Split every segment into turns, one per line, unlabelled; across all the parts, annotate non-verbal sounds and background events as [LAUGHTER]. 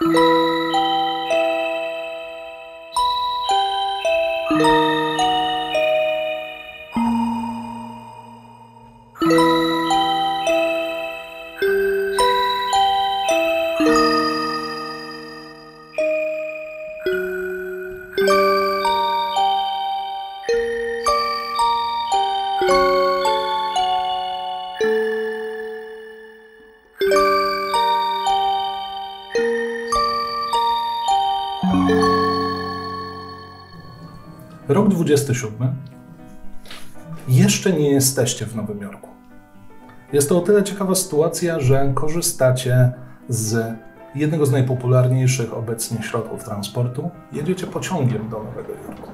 you 27. Jeszcze nie jesteście w Nowym Jorku. Jest to o tyle ciekawa sytuacja, że korzystacie z jednego z najpopularniejszych obecnie środków transportu. Jedziecie pociągiem do Nowego Jorku.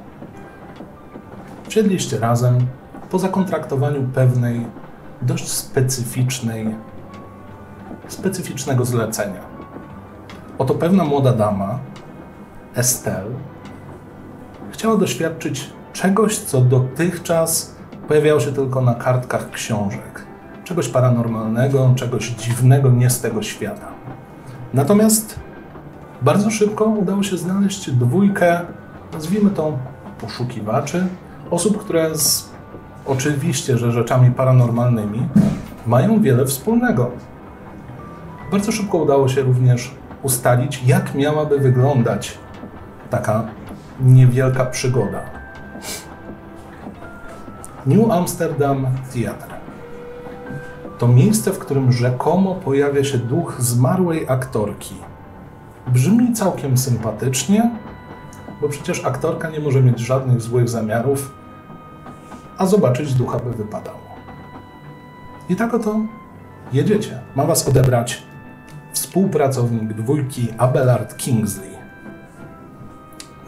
Wsiedliście razem po zakontraktowaniu pewnej dość specyficznej, specyficznego zlecenia. Oto pewna młoda dama, Estelle, chciała doświadczyć czegoś, co dotychczas pojawiało się tylko na kartkach książek. Czegoś paranormalnego, czegoś dziwnego, nie z tego świata. Natomiast bardzo szybko udało się znaleźć dwójkę, nazwijmy to poszukiwaczy, osób, które z oczywiście, że rzeczami paranormalnymi mają wiele wspólnego. Bardzo szybko udało się również ustalić, jak miałaby wyglądać taka niewielka przygoda. New Amsterdam Theatre. To miejsce, w którym rzekomo pojawia się duch zmarłej aktorki. Brzmi całkiem sympatycznie, bo przecież aktorka nie może mieć żadnych złych zamiarów, a zobaczyć ducha by wypadało. I tak oto jedziecie. Ma was odebrać współpracownik dwójki Abelard Kingsley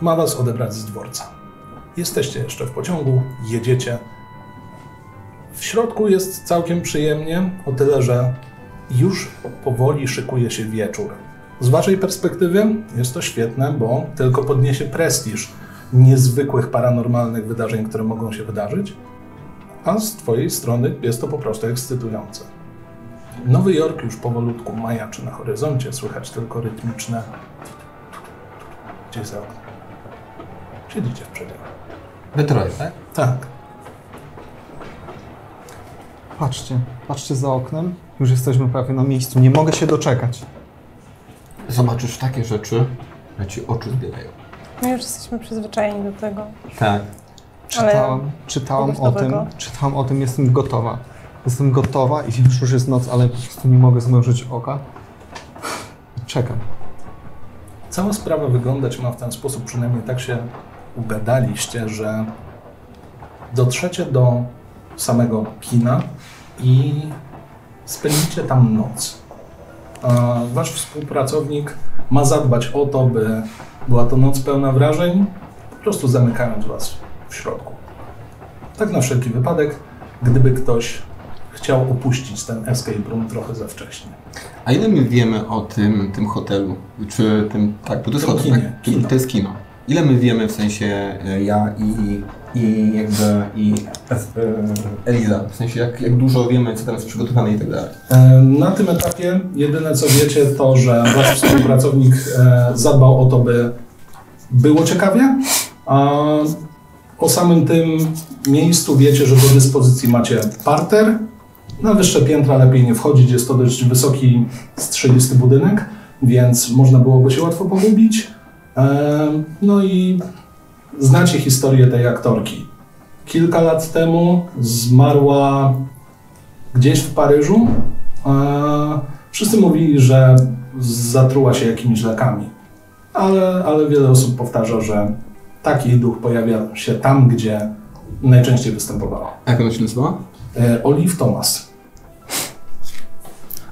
ma was odebrać z dworca. Jesteście jeszcze w pociągu, jedziecie. W środku jest całkiem przyjemnie, o tyle, że już powoli szykuje się wieczór. Z waszej perspektywy jest to świetne, bo tylko podniesie prestiż niezwykłych paranormalnych wydarzeń, które mogą się wydarzyć, a z twojej strony jest to po prostu ekscytujące. Nowy Jork już powolutku majaczy na horyzoncie, słychać tylko rytmiczne gdzieś za oknem. Siedzicie w przedziale.
Detroit, tak?
Tak.
Patrzcie, patrzcie za oknem. Już jesteśmy prawie na miejscu. Nie mogę się doczekać.
Zobaczysz takie rzeczy, że ci oczy zbierają.
My już jesteśmy przyzwyczajeni do tego.
Tak.
Czytałam, czytałam o tym, czytałam o tym, jestem gotowa. Jestem gotowa i wiem, że już jest noc, ale po prostu nie mogę zmrużyć oka. Czekam.
Cała sprawa wyglądać ma w ten sposób, przynajmniej tak się ugadaliście, że dotrzecie do samego kina i spędzicie tam noc. A wasz współpracownik ma zadbać o to, by była to noc pełna wrażeń, po prostu zamykając was w środku. Tak na wszelki wypadek, gdyby ktoś chciał opuścić ten escape room trochę za wcześnie.
A ile my wiemy o tym, tym hotelu? Czy tym, tak, bo to jest hotel, tak? To jest kino. Ile my wiemy, w sensie e, ja i, i jakby i e, Eliza, w sensie jak, jak dużo wiemy, co tam jest przygotowane i tak dalej.
E, Na tym etapie jedyne co wiecie to, że wasz współpracownik e, zadbał o to, by było ciekawie, a o samym tym miejscu wiecie, że do dyspozycji macie parter. Na wyższe piętra lepiej nie wchodzić, jest to dość wysoki, strzelisty budynek, więc można byłoby się łatwo pogubić. No i znacie historię tej aktorki. Kilka lat temu zmarła gdzieś w Paryżu. Wszyscy mówili, że zatruła się jakimiś lekami, ale, ale wiele osób powtarza, że taki duch pojawia się tam, gdzie najczęściej występowała.
Jak ona się nazywa?
E, Olive Thomas.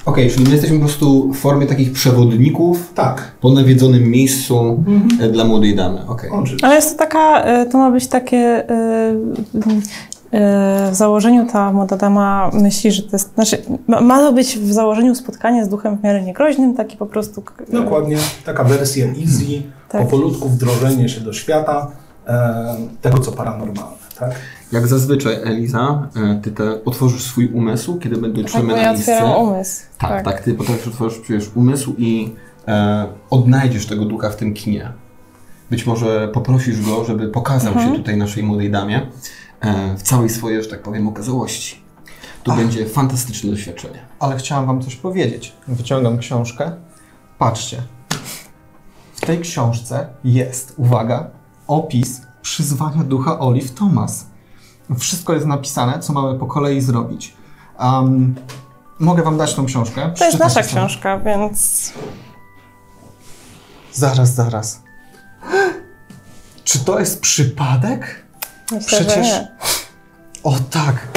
Okej, czyli my jesteśmy po prostu w formie takich przewodników
Tak,
po nawiedzonym miejscu e, dla młodej damy.
Oczywiście.
Ale jest to taka, y, to ma być takie, y, w założeniu ta młoda dama myśli, że to jest, znaczy ma, to być w założeniu spotkanie z duchem w miarę niegroźnym, taki po prostu...
Dokładnie, taka wersja easy,
Tak.
powolutku wdrożenie się do świata, e, tego co paranormalne, tak?
Jak zazwyczaj, Eliza, e, ty te otworzysz swój umysł, kiedy
Tak,
dotrzemy
bo
na
ja umysł.
Tak, tak, ty potrafisz otworzyć przecież umysł i e, odnajdziesz tego ducha w tym kinie. Być może poprosisz go, żeby pokazał się tutaj naszej młodej damie e, w całej swojej, że tak powiem, okazałości. To będzie fantastyczne doświadczenie.
Ale chciałam wam coś powiedzieć. Wyciągam książkę. Patrzcie. W tej książce jest, uwaga, opis przyzwania ducha Olive Thomas. Wszystko jest napisane, co mamy po kolei zrobić. Um, mogę wam dać tą książkę.
To jest nasza książka, więc
Zaraz, zaraz. Czy to jest przypadek?
myślę,
Przecież-
nie.
O tak.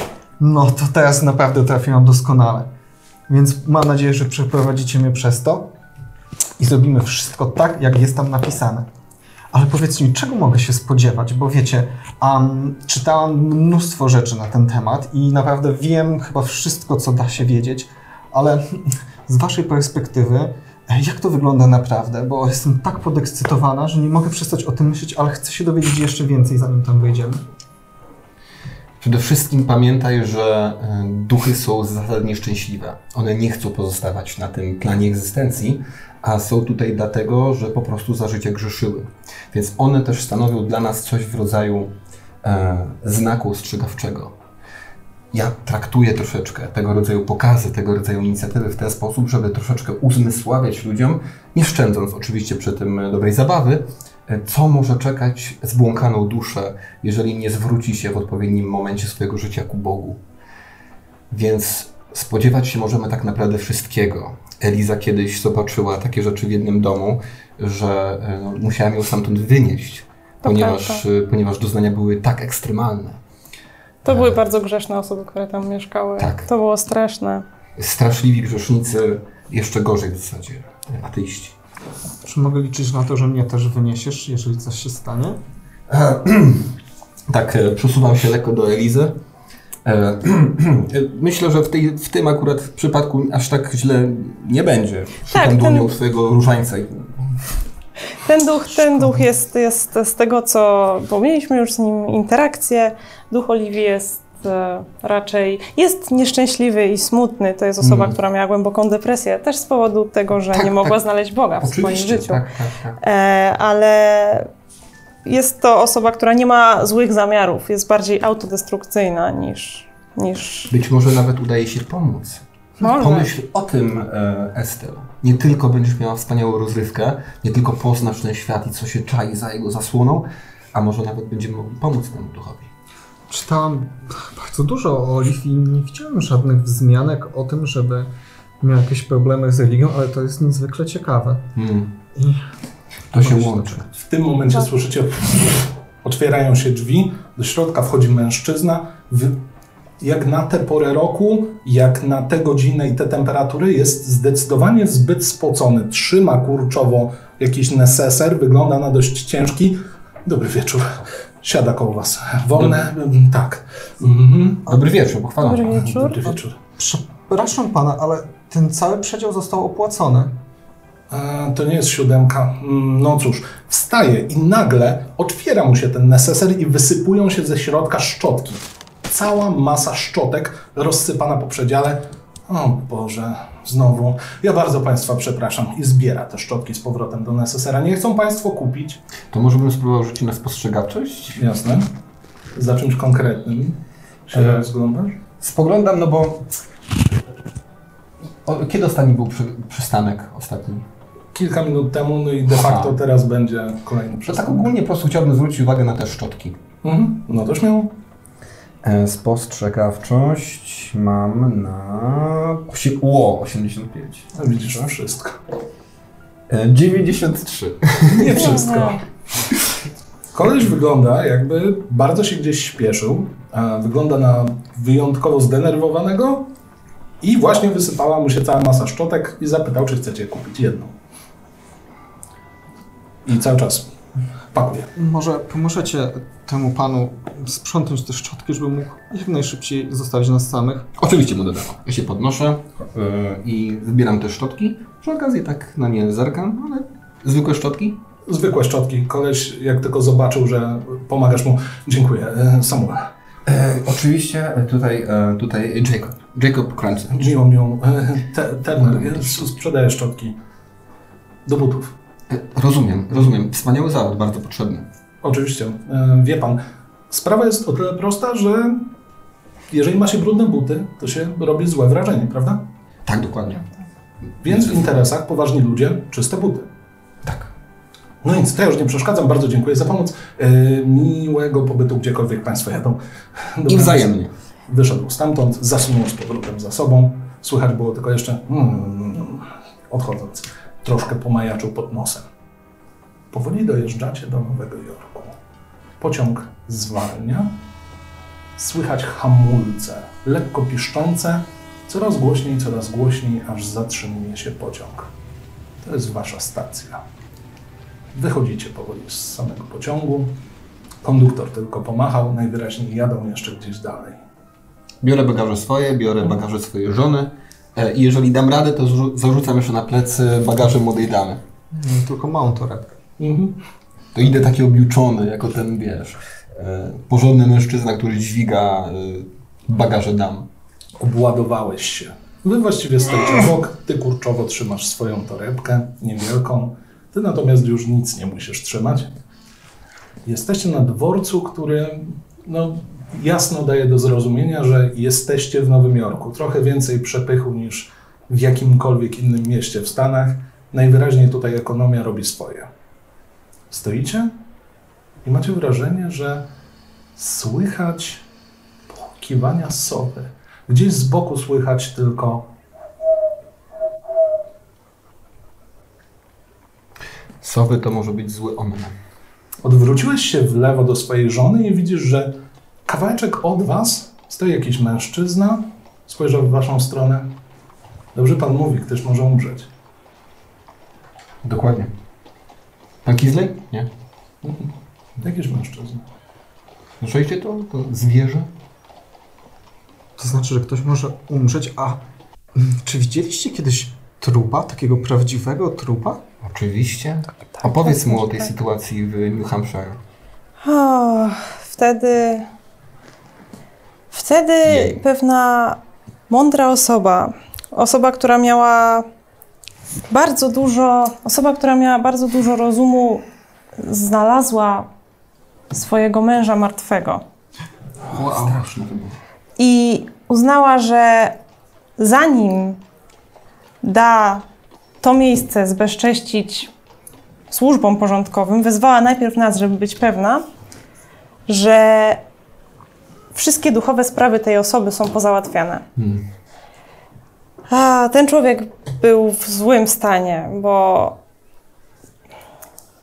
No to teraz naprawdę trafiłam doskonale. Więc mam nadzieję, że przeprowadzicie mnie przez to i zrobimy wszystko tak, jak jest tam napisane. Ale powiedzcie mi, czego mogę się spodziewać? Bo wiecie, um, czytałam mnóstwo rzeczy na ten temat i naprawdę wiem chyba wszystko, co da się wiedzieć, ale z waszej perspektywy, e, jak to wygląda naprawdę? Bo jestem tak podekscytowana, że nie mogę przestać o tym myśleć, ale chcę się dowiedzieć jeszcze więcej, zanim tam wejdziemy.
Przede wszystkim pamiętaj, że e, duchy są z zasady nieszczęśliwe. One nie chcą pozostawać na tym planie egzystencji, a są tutaj dlatego, że po prostu za życia grzeszyły. Więc one też stanowią dla nas coś w rodzaju e, znaku ostrzegawczego. Ja traktuję troszeczkę tego rodzaju pokazy, tego rodzaju inicjatywy w ten sposób, żeby troszeczkę uzmysławiać ludziom, nie szczędząc oczywiście przy tym dobrej zabawy, e, co może czekać zbłąkaną duszę, jeżeli nie zwróci się w odpowiednim momencie swojego życia ku Bogu. Więc spodziewać się możemy tak naprawdę wszystkiego. Eliza kiedyś zobaczyła takie rzeczy w jednym domu, że e, no, musiałem ją stamtąd wynieść,
To
ponieważ,
prawda.
e, ponieważ doznania były tak ekstremalne.
To były bardzo grzeszne osoby, które tam mieszkały.
Tak.
To było straszne.
Straszliwi grzesznicy, jeszcze gorzej w zasadzie, e, ateiści.
Czy mogę liczyć na to, że mnie też wyniesiesz, jeżeli coś się stanie? [CLEARS THROAT]
Tak, e, przesuwam się lekko do Elizy. E, [CLEARS THROAT] Myślę, że w, tej, w tym akurat przypadku aż tak źle nie będzie.
Tak, ten-
dłonią swojego różańca.
Ten duch, ten duch jest, jest z tego, co. Bo mieliśmy już z nim interakcję. Duch Oliwii jest e, raczej. Jest nieszczęśliwy i smutny. To jest osoba,
Mm.
która miała głęboką depresję. Też z powodu tego, że
Tak,
nie mogła
tak.
znaleźć Boga w swoim
Oczywiście,
życiu.
tak, tak, tak.
E, ale jest to osoba, która nie ma złych zamiarów. Jest bardziej autodestrukcyjna niż. niż
Być może nawet udaje się pomóc.
Może.
Pomyśl o tym, e, Estel. Nie tylko będziesz miała wspaniałą rozrywkę, nie tylko poznasz ten świat i co się czai za jego zasłoną, a może nawet będziemy mogli pomóc temu duchowi.
Czytałam bardzo dużo o Olive i nie widziałem żadnych wzmianek o tym, żeby miał jakieś problemy z religią, ale to jest niezwykle ciekawe.
Hmm.
I
To się łączy.
W tym momencie słyszycie, otwierają się drzwi, do środka wchodzi mężczyzna. W, jak na tę porę roku, jak na tę godzinę i te temperatury, jest zdecydowanie zbyt spocony. Trzyma kurczowo jakiś neseser, wygląda na dość ciężki. Dobry wieczór. Siada koło was. Wolne? Mm, Tak. Mhm.
Dobry wieczór, pochwalam.
Dobry wieczór.
Dobry wieczór.
przepraszam pana, ale ten cały przedział został opłacony.
E, To nie jest siódemka. Mm, No cóż, wstaje i nagle otwiera mu się ten neseser i wysypują się ze środka szczotki. Cała masa szczotek rozsypana po przedziale. O Boże, znowu. Ja bardzo Państwa przepraszam. I zbiera te szczotki z powrotem do nesesera. Nie chcą Państwo kupić?
To może bym spróbował rzucić na spostrzegawczość?
Jasne. Za czymś konkretnym się
E.
rozglądasz?
Spoglądam, no bo... O, kiedy ostatni był przy, przystanek ostatni?
Kilka minut temu, no i de
Aha.
facto teraz będzie kolejny
Że tak ogólnie po prostu chciałbym zwrócić uwagę na te szczotki.
Mhm. No to śmiało.
E, spostrzegawczość mam na... Ło, 85.
No, Widzisz wszystko.
E, 93. [LAUGHS]
Nie wszystko. Koleś wygląda jakby bardzo się gdzieś śpieszył. a Wygląda na wyjątkowo zdenerwowanego i właśnie wysypała mu się cała masa szczotek i zapytał, czy chcecie kupić jedną. I cały czas pakuje.
Może pomożecie temu panu sprzątnąć te szczotki, żeby mógł jak najszybciej zostawić nas samych?
Oczywiście mu dodam. Ja się podnoszę e, i zbieram te szczotki. Przy okazji tak na nie zerkam, ale zwykłe szczotki.
Zwykłe szczotki. Koleś, jak tylko zobaczył, że pomagasz mu, dziękuję, e, Samuel.
E, oczywiście e, tutaj, e, tutaj Jacob. Jacob Crunchy.
Miło, miło. E, Te, Turner, ja sprzedaję szczotki. Do butów.
E, Rozumiem, rozumiem. Wspaniały zawód, bardzo potrzebny.
Oczywiście. E, Wie pan, sprawa jest o tyle prosta, że jeżeli ma się brudne buty, to się robi złe wrażenie, prawda?
Tak, dokładnie.
Więc w interesach poważni ludzie czyste buty.
Tak.
No nic, to ja już nie przeszkadzam. Bardzo dziękuję za pomoc. E, miłego pobytu gdziekolwiek Państwo jadą.
I
Dobranoc.
wzajemnie.
Wyszedł stamtąd, zasunął z powrotem za sobą. Słychać było tylko jeszcze mm, odchodząc. Troszkę pomajaczył pod nosem. Powoli dojeżdżacie do Nowego Jorku. Pociąg zwalnia. Słychać hamulce, lekko piszczące, coraz głośniej, coraz głośniej, aż zatrzymuje się pociąg. To jest wasza stacja. Wychodzicie powoli z samego pociągu. Konduktor tylko pomachał, najwyraźniej jadą jeszcze gdzieś dalej.
Biorę bagaże swoje, biorę bagaże swojej żony. E, I jeżeli dam radę, to zarzucam jeszcze na plecy bagaże młodej damy.
No, tylko małą torebkę.
Mhm.
To idę taki objuczony, jako ten, wiesz, e, porządny mężczyzna, który dźwiga e, bagaże dam.
obładowałeś się. Wy właściwie stoicie obok, ty kurczowo trzymasz swoją torebkę niewielką, ty natomiast już nic nie musisz trzymać. Jesteście na dworcu, który no, jasno daje do zrozumienia, że jesteście w Nowym Jorku. Trochę więcej przepychu niż w jakimkolwiek innym mieście w Stanach. Najwyraźniej tutaj ekonomia robi swoje. Stoicie i macie wrażenie, że słychać kiwania sowy. Gdzieś z boku słychać tylko
Sowy to może być zły omen.
Odwróciłeś się w lewo do swojej żony i widzisz, że kawałeczek od was stoi jakiś mężczyzna, spojrzał w waszą stronę. Dobrze pan mówi, ktoś może umrzeć.
Dokładnie. Pan Kizley? Nie.
Jakiś mężczyzna.
Słyszeliście to? To zwierzę?
To znaczy, że ktoś może umrzeć, a czy widzieliście kiedyś trupa, takiego prawdziwego trupa?
Oczywiście.
tak,
Opowiedz
tak,
mu o
tak,
tej
tak.
sytuacji w New Hampshire.
O, wtedy. Wtedy
Jej.
pewna mądra osoba, osoba, która miała bardzo dużo, osoba, która miała bardzo dużo rozumu, znalazła swojego męża martwego.
Wow.
Straszne to było.
I uznała, że zanim da to miejsce zbezcześcić służbom porządkowym, wezwała najpierw nas, żeby być pewna, że wszystkie duchowe sprawy tej osoby są pozałatwiane.
Hmm.
A ten człowiek był w złym stanie, bo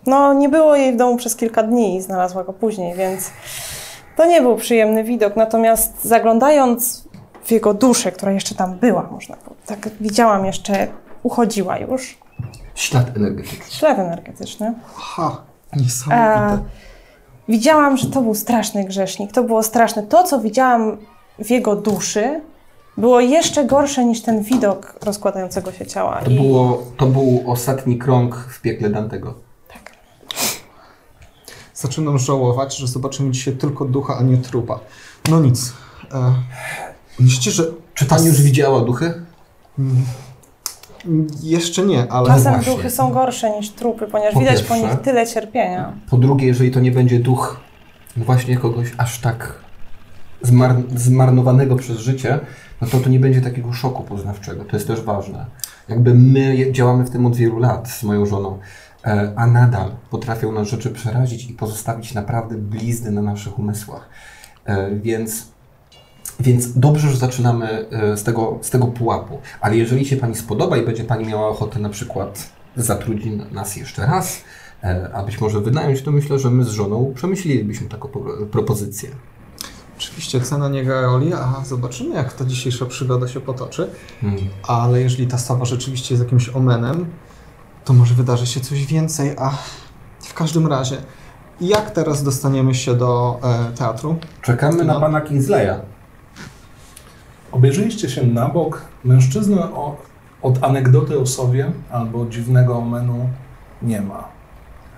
no, nie było jej w domu przez kilka dni i znalazła go później, więc to nie był przyjemny widok. Natomiast zaglądając w jego duszę, która jeszcze tam była, można powiedzieć, tak widziałam jeszcze, uchodziła już,
Ślad energetyczny.
ślad energetyczny.
Ha,
A,
niesamowite.
Widziałam, że to był straszny grzesznik. To było straszne. To, co widziałam w jego duszy, było jeszcze gorsze niż ten widok rozkładającego się ciała.
To,
I-
było, to był ostatni krąg w piekle Dantego.
Tak.
Zaczynam żałować, że zobaczymy dzisiaj tylko ducha, a nie trupa. No nic. E, myślicie, że...
Czy pani już widziała duchy?
Mm, Jeszcze nie, ale...
Czasem
właśnie.
duchy są gorsze niż trupy, ponieważ
Po
widać po
pierwsze.
nich tyle cierpienia.
Po drugie, jeżeli to nie będzie duch właśnie kogoś aż tak zmar zmarnowanego przez życie, no to to nie będzie takiego szoku poznawczego. To jest też ważne. Jakby my działamy w tym od wielu lat z moją żoną, e, a nadal potrafią nas rzeczy przerazić i pozostawić naprawdę blizny na naszych umysłach. E, Więc, więc dobrze, że zaczynamy e, z tego, z tego pułapu. Ale jeżeli się Pani spodoba i będzie Pani miała ochotę na przykład zatrudnić nas jeszcze raz, e, a być może wynająć, to myślę, że my z żoną przemyślelibyśmy taką pro- propozycję.
Oczywiście cena nie gra roli, a zobaczymy, jak ta dzisiejsza przygoda się potoczy.
Hmm.
Ale jeżeli ta sowa rzeczywiście jest jakimś omenem, to może wydarzy się coś więcej, a w każdym razie, jak teraz dostaniemy się do e, teatru?
Czekamy na
No.
Pana Kingsleya.
Obejrzyliście się na bok. Mężczyzny od anegdoty o sobie albo dziwnego omenu nie ma.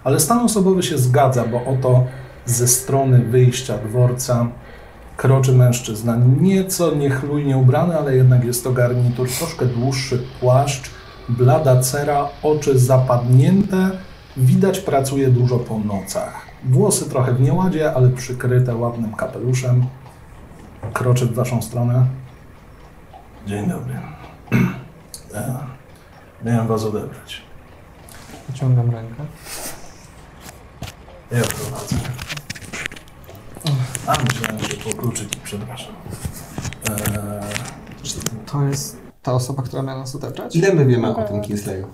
Ale stan osobowy się zgadza, bo oto ze strony wyjścia dworca kroczy mężczyzna. Nieco niechlujnie ubrany, ale jednak jest to garnitur, troszkę dłuższy płaszcz, blada cera, oczy zapadnięte, widać pracuje dużo po nocach. Włosy trochę w nieładzie, ale przykryte ładnym kapeluszem. Kroczy w waszą stronę. Dzień dobry. [CLEARS THROAT] E, Miałem was odebrać.
Wyciągam rękę.
Ja prowadzę. A myślałem, że po kluczyki, przepraszam. Eee,
To jest ta osoba, która miała nas odebrać?
Ile my wiemy o tym Kingsleyu?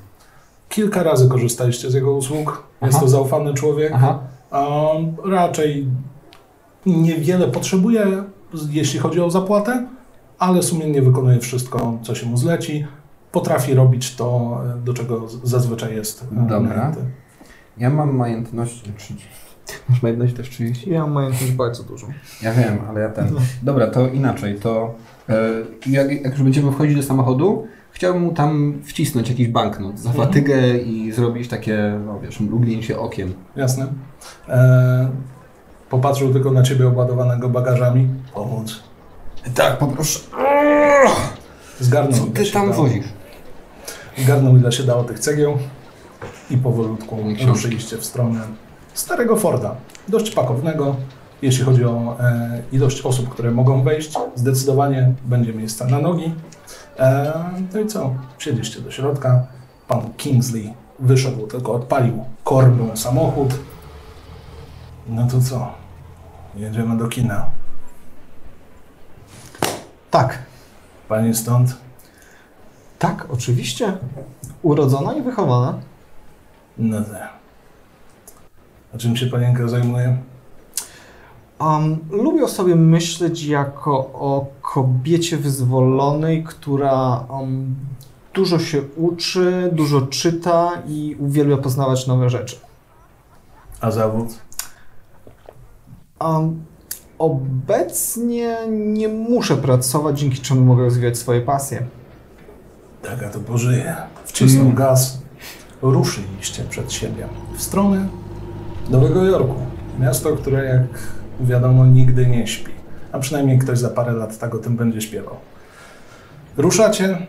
kilka razy korzystaliście z jego usług. Jest
Aha.
to zaufany człowiek.
Aha.
Um, raczej niewiele potrzebuje, jeśli chodzi o zapłatę, ale sumiennie wykonuje wszystko, co się mu zleci. Potrafi robić to, do czego zazwyczaj jest e,
Dobra.
najęty.
Ja mam majętność 30. Masz majętność też 30?
Ja mam majątność bardzo dużą.
Ja wiem, ale ja ten. Dobra, to inaczej. To e, jak, jak już będziemy wchodzić do samochodu, chciałbym mu tam wcisnąć jakiś banknot za fatygę i zrobić takie, no wiesz, mrugnięcie okiem.
Jasne. E, popatrzył tylko na ciebie obładowanego bagażami. Pomóc.
Tak, poproszę.
Zgarnął,
Co ty tam wozisz?
Zgarnął ile się dało tych cegieł i powolutku ruszyliście w stronę starego Forda. Dość pakownego. Jeśli chodzi o e, ilość osób, które mogą wejść, zdecydowanie będzie miejsca na nogi. E, no i co? Siedzieliście do środka. Pan Kingsley wyszedł, tylko odpalił korbą samochód. No to co? Jedziemy do kina.
Tak.
Pani stąd?
Tak, oczywiście. Urodzona i wychowana.
No tak. A czym się panienka zajmuje?
Um, lubię o sobie myśleć jako o kobiecie wyzwolonej, która um, dużo się uczy, dużo czyta i uwielbia poznawać nowe rzeczy.
A zawód?
Um, obecnie nie muszę pracować, dzięki czemu mogę rozwijać swoje pasje.
Taka to pożyje. Wcisnął
Mm.
gaz. Ruszyliście przed siebie w stronę Nowego Jorku. Miasto, które jak wiadomo nigdy nie śpi. A przynajmniej ktoś za parę lat tak o tym będzie śpiewał. Ruszacie.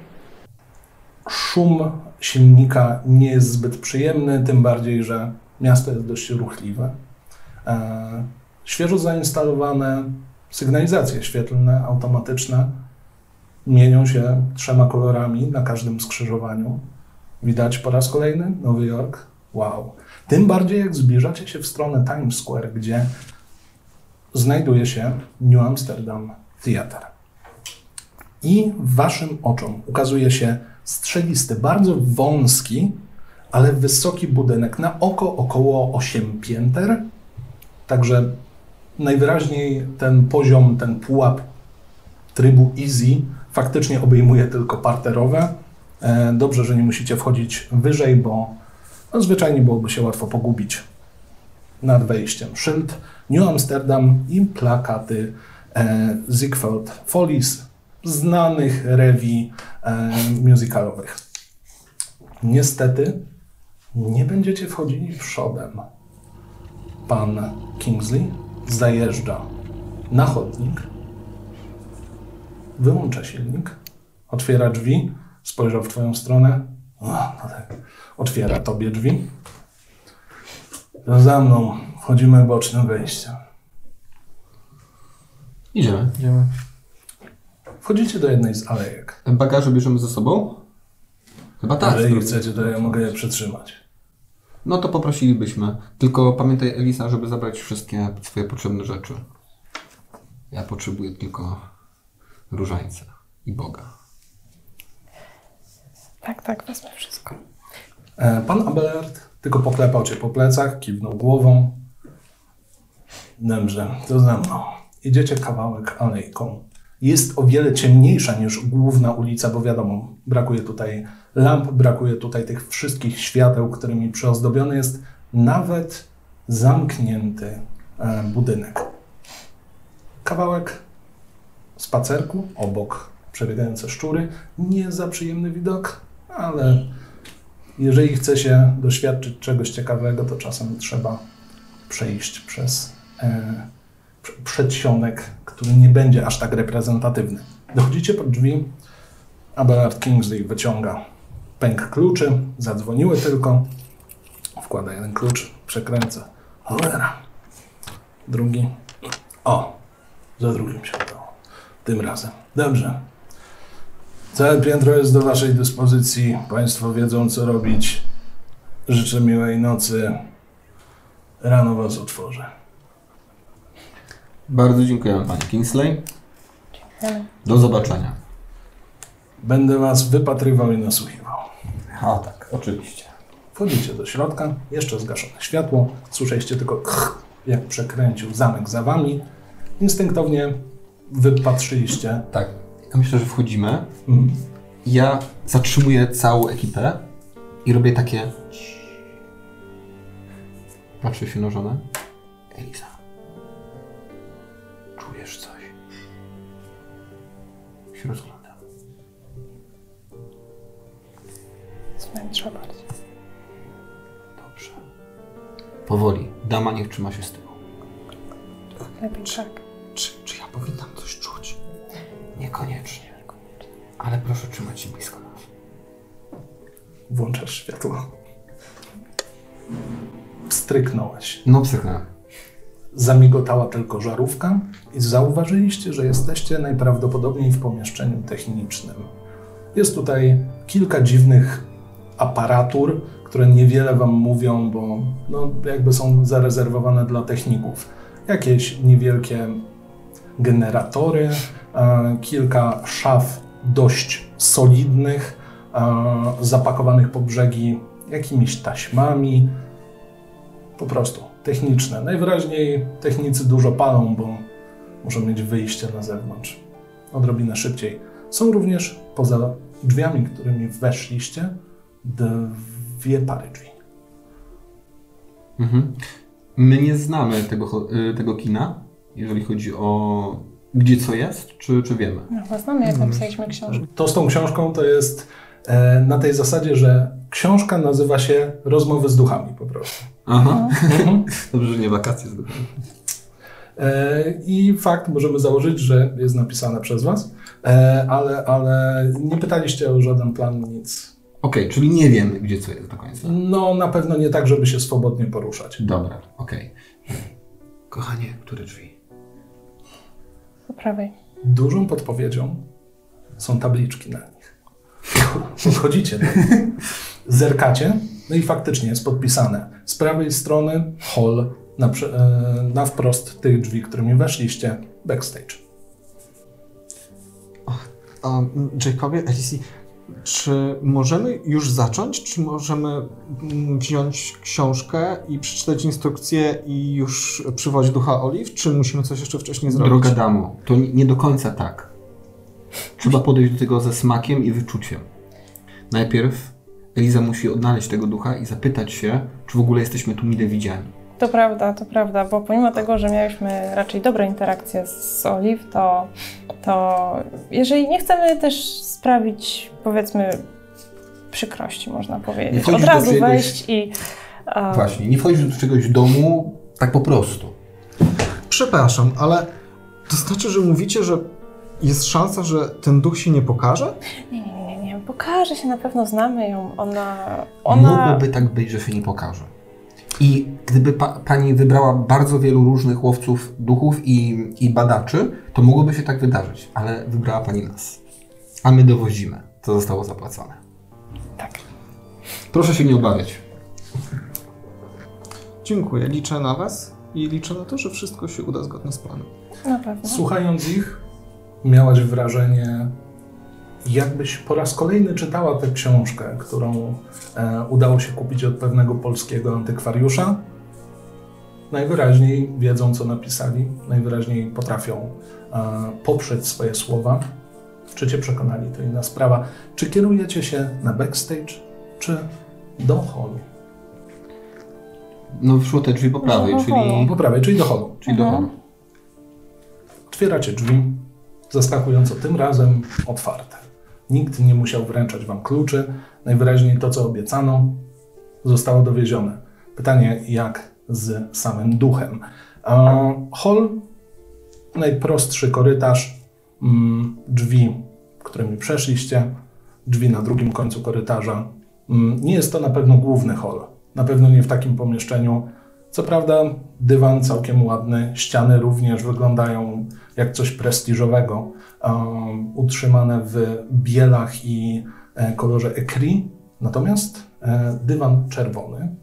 Szum silnika nie jest zbyt przyjemny, tym bardziej, że miasto jest dość ruchliwe. E, świeżo zainstalowane sygnalizacje świetlne, automatyczne, mienią się trzema kolorami na każdym skrzyżowaniu. Widać po raz kolejny Nowy Jork. Wow. Tym bardziej jak zbliżacie się w stronę Times Square, gdzie znajduje się New Amsterdam Theatre. I waszym oczom ukazuje się strzelisty, bardzo wąski, ale wysoki budynek. Na oko około 8 pięter. Także najwyraźniej ten poziom, ten pułap trybu easy faktycznie obejmuje tylko parterowe. E, Dobrze, że nie musicie wchodzić wyżej, bo no, zwyczajnie byłoby się łatwo pogubić nad wejściem. Szyld New Amsterdam i plakaty e, Ziegfeld Follies, znanych rewi e, musicalowych. Niestety nie będziecie wchodzili przodem. Pan Kingsley zajeżdża na chodnik, wyłącza silnik, otwiera drzwi, spojrzał w twoją stronę. O, no tak. Otwiera tobie drzwi. To za mną. Wchodzimy bocznym wejściem.
Idziemy.
Idziemy.
Wchodzicie do jednej z alejek.
Bagaże bierzemy ze sobą? Chyba tak.
Ale jeśli chcecie, to ja mogę je przytrzymać.
No to poprosilibyśmy. Tylko pamiętaj, Elisa, żeby zabrać wszystkie swoje potrzebne rzeczy. Ja potrzebuję tylko różańca i Boga.
Tak, tak, wezmę wszystko.
E, Pan Abelard tylko poklepał cię po plecach, kiwnął głową. Dobrze, to za mną. Idziecie kawałek alejką. Jest o wiele ciemniejsza niż główna ulica, bo wiadomo, brakuje tutaj lamp, brakuje tutaj tych wszystkich świateł, którymi przyozdobiony jest nawet zamknięty e, budynek. Kawałek spacerku, obok przebiegające szczury. Nie za przyjemny widok, ale jeżeli chce się doświadczyć czegoś ciekawego, to czasem trzeba przejść przez e, prze- przedsionek, który nie będzie aż tak reprezentatywny. Dochodzicie pod drzwi, Abelard Kingsley wyciąga Pęk kluczy, zadzwoniły tylko. Wkłada jeden klucz, przekręca. Cholera. Drugi. O, za drugim się udało. Tym razem. Dobrze. Całe piętro jest do Waszej dyspozycji. Państwo wiedzą, co robić. Życzę miłej nocy. Rano Was otworzę.
Bardzo dziękujemy Panie Kingsley. Do zobaczenia.
Będę Was wypatrywał i nasłuchiwał.
A tak, oczywiście.
Wchodzicie do środka, jeszcze zgaszone światło. Słyszeliście tylko kch, jak przekręcił zamek za Wami. Instynktownie wypatrzyliście.
Tak. Ja myślę, że wchodzimy.
Mm.
Ja zatrzymuję całą ekipę i robię takie. Patrzę się na żonę. Eliza. Czujesz coś? Się rozglądam.
Zmęczyła bardziej.
Dobrze. Powoli. Dama niech trzyma się z tyłu.
Lepiej tak.
Czy, czy ja powinnam coś czuć?
Niekoniecznie. Ale proszę trzymać się blisko nas.
Włączasz światło. Stryknąłeś.
No psychnę.
Zamigotała tylko żarówka i zauważyliście, że jesteście najprawdopodobniej w pomieszczeniu technicznym. Jest tutaj kilka dziwnych aparatur, które niewiele wam mówią, bo no, jakby są zarezerwowane dla techników. Jakieś niewielkie generatory, e, kilka szaf dość solidnych, e, zapakowanych po brzegi jakimiś taśmami, po prostu techniczne. Najwyraźniej technicy dużo palą, bo muszą mieć wyjście na zewnątrz odrobinę szybciej. Są również poza drzwiami, którymi weszliście, dwie pary drzwi.
Mhm. My nie znamy tego, y, tego kina, jeżeli chodzi o gdzie co jest, czy, czy wiemy?
No, znamy, jak napisaliśmy książkę.
To z tą książką to jest e, na tej zasadzie, że książka nazywa się Rozmowy z duchami po prostu.
Aha.
Mhm. [LAUGHS]
Dobrze, że nie wakacje z duchem.
E, I fakt możemy założyć, że jest napisane przez Was, e, ale, ale nie pytaliście o żaden plan, nic.
Okej, czyli nie wiemy, gdzie co jest do końca.
No, na pewno nie tak, żeby się swobodnie poruszać.
Dobra, okej. Kochanie, które drzwi?
Po prawej.
Dużą podpowiedzią są tabliczki na nich. Podchodzicie do nich, zerkacie, no i faktycznie jest podpisane. Z prawej strony hall, na, e, na wprost tych drzwi, którymi weszliście, backstage.
A, m, Jacobie, Elisi, czy możemy już zacząć? Czy możemy mm, wziąć książkę i przeczytać instrukcję i już przywołać ducha Oliw? Czy musimy coś jeszcze wcześniej zrobić?
Droga damo, to nie, nie do końca tak. Trzeba podejść do tego ze smakiem i wyczuciem. Najpierw Eliza musi odnaleźć tego ducha i zapytać się, czy w ogóle jesteśmy tu mile widziani.
To prawda, to prawda, bo pomimo tego, że mieliśmy raczej dobre interakcje z Olive, to, to jeżeli nie chcemy też sprawić, powiedzmy, przykrości, można powiedzieć, od razu
czegoś-
wejść i... a,
Właśnie, nie wchodzisz do czegoś domu tak po prostu.
Przepraszam, ale to znaczy, że mówicie, że jest szansa, że ten duch się nie pokaże?
Nie, nie, nie, nie, nie, pokaże się, na pewno znamy ją, ona... ona...
Mogłoby tak być, że się nie pokaże. I gdyby pa, pani wybrała bardzo wielu różnych łowców duchów i, i badaczy, to mogłoby się tak wydarzyć, ale wybrała pani nas. A my dowozimy. To zostało zapłacone.
Tak.
Proszę się nie obawiać.
Dziękuję, liczę na Was i liczę na to, że wszystko się uda zgodnie z planem.
Na pewno.
Słuchając ich, miałaś wrażenie, jakbyś po raz kolejny czytała tę książkę, którą e, udało się kupić od pewnego polskiego antykwariusza. Najwyraźniej wiedzą, co napisali, najwyraźniej potrafią e, poprzeć swoje słowa. Czy cię przekonali, to inna sprawa. Czy kierujecie się na backstage, czy do holu?
No wyszło te drzwi po prawej, czyli,
Po prawej, czyli do holu.
czyli do
Mhm.
holu.
Otwieracie drzwi, zaskakująco tym razem otwarte. Nikt nie musiał wręczać wam kluczy. Najwyraźniej to, co obiecano, zostało dowiezione. Pytanie, jak z samym duchem. Hall, najprostszy korytarz, mm, drzwi, którymi przeszliście, drzwi na drugim końcu korytarza. Mm, Nie jest to na pewno główny hol. Na pewno nie w takim pomieszczeniu. Co prawda, dywan całkiem ładny, ściany również wyglądają jak coś prestiżowego, utrzymane w bielach i e, kolorze ekri. Natomiast e, dywan czerwony.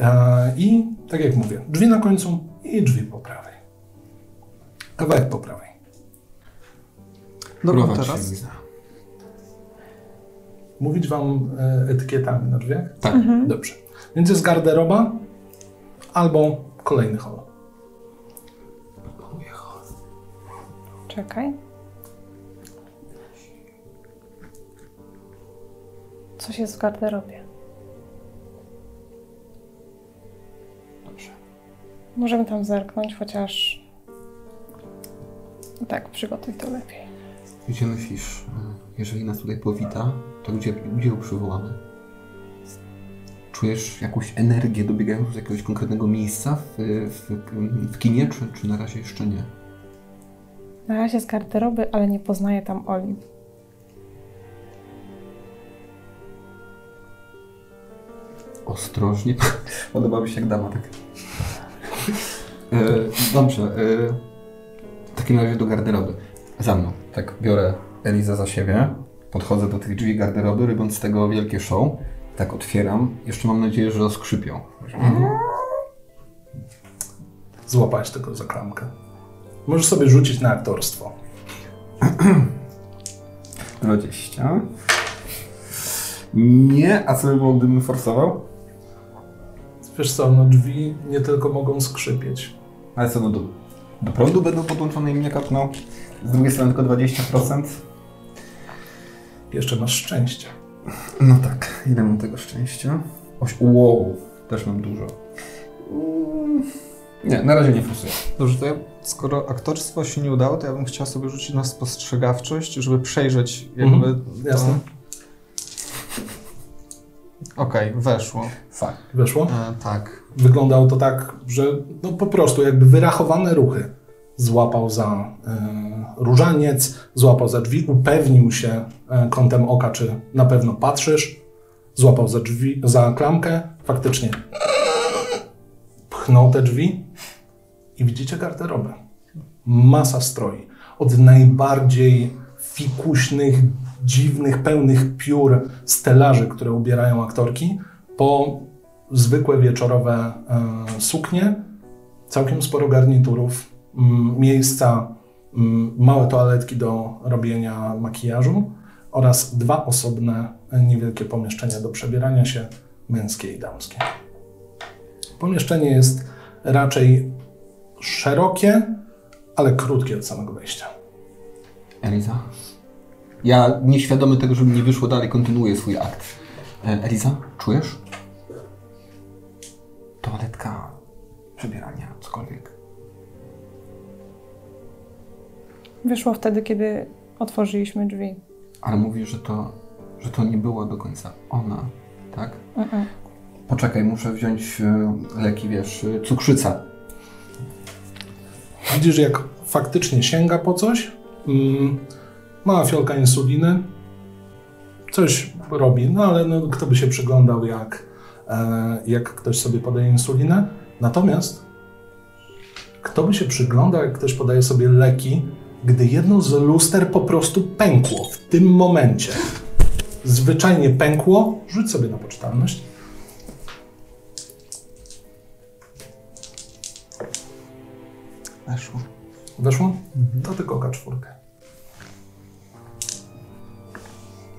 E, I tak jak mówię, drzwi na końcu i drzwi po prawej. Kawałek po prawej.
Się,
teraz.
Mówić wam etykietami na drzwiach?
Tak.
Dobrze. Więc jest garderoba albo kolejny hol.
Czekaj. Coś jest w garderobie.
Dobrze.
Możemy tam zerknąć, chociaż... Tak, przygotuj to lepiej.
Gdzie myślisz, jeżeli nas tutaj powita, to gdzie, gdzie ją przywołamy? Czujesz jakąś energię dobiegającą z jakiegoś konkretnego miejsca w, w, w kinie, czy, czy na razie jeszcze nie?
Na razie z garderoby, ale nie poznaję tam Oli.
Ostrożnie. [LAUGHS] Podoba mi się jak dama, tak. E, dobrze. E, w takim razie do garderoby. Za mną. Tak, biorę Elizę za siebie. Podchodzę do tych drzwi garderoby, robiąc z tego wielkie show. Tak otwieram. Jeszcze mam nadzieję, że skrzypią.
Złapać tego za klamkę. Możesz sobie rzucić na aktorstwo. [CLEARS THROAT]
20. Nie, a co by było, gdybym forsował?
Wiesz co, no drzwi nie tylko mogą skrzypieć.
Ale co, no do, do prądu będą podłączone i mnie kapną? Z drugiej strony tylko 20%?
Jeszcze masz szczęście.
No tak, ile mam tego szczęścia? Oś, wow, też mam dużo. Mm, Nie, na razie nie forsuję.
Dobrze, to ja, skoro aktorstwo się nie udało, to ja bym chciał sobie rzucić na spostrzegawczość, żeby przejrzeć jakby...
Mhm, jasne.
Okej, weszło.
Fakt.
Weszło?
E, tak.
Wyglądało to tak, że no po prostu jakby wyrachowane ruchy. Złapał za e, różaniec, złapał za drzwi, upewnił się e, kątem oka, czy na pewno patrzysz. Złapał za drzwi, za klamkę, faktycznie pchnął te drzwi i widzicie garderobę. Masa stroi. Od najbardziej fikuśnych, dziwnych, pełnych piór stelaży, które ubierają aktorki, po zwykłe wieczorowe e, suknie, całkiem sporo garniturów, mm, miejsca, mm, małe toaletki do robienia makijażu oraz dwa osobne, e, niewielkie pomieszczenia do przebierania się, męskie i damskie. Pomieszczenie jest raczej szerokie, ale krótkie od samego wejścia.
Eliza? Ja nieświadomy tego, żeby nie wyszło dalej, kontynuuję swój akt. E, Eliza, czujesz? Toaletka, przebierania, cokolwiek.
Wyszło wtedy, kiedy otworzyliśmy drzwi.
Ale mówisz, że to, że to nie była do końca ona, tak?
Mm-mm.
Poczekaj, muszę wziąć e, leki, wiesz, e, cukrzyca.
Widzisz, jak faktycznie sięga po coś. Mm, mała fiolka insuliny. Coś robi, no ale no, kto by się przyglądał, jak, e, jak ktoś sobie podaje insulinę. Natomiast kto by się przyglądał, jak ktoś podaje sobie leki, gdy jedno z luster po prostu pękło w tym momencie. Zwyczajnie pękło. Rzuć sobie na poczytalność.
Weszło.
Weszło? To tylko K4.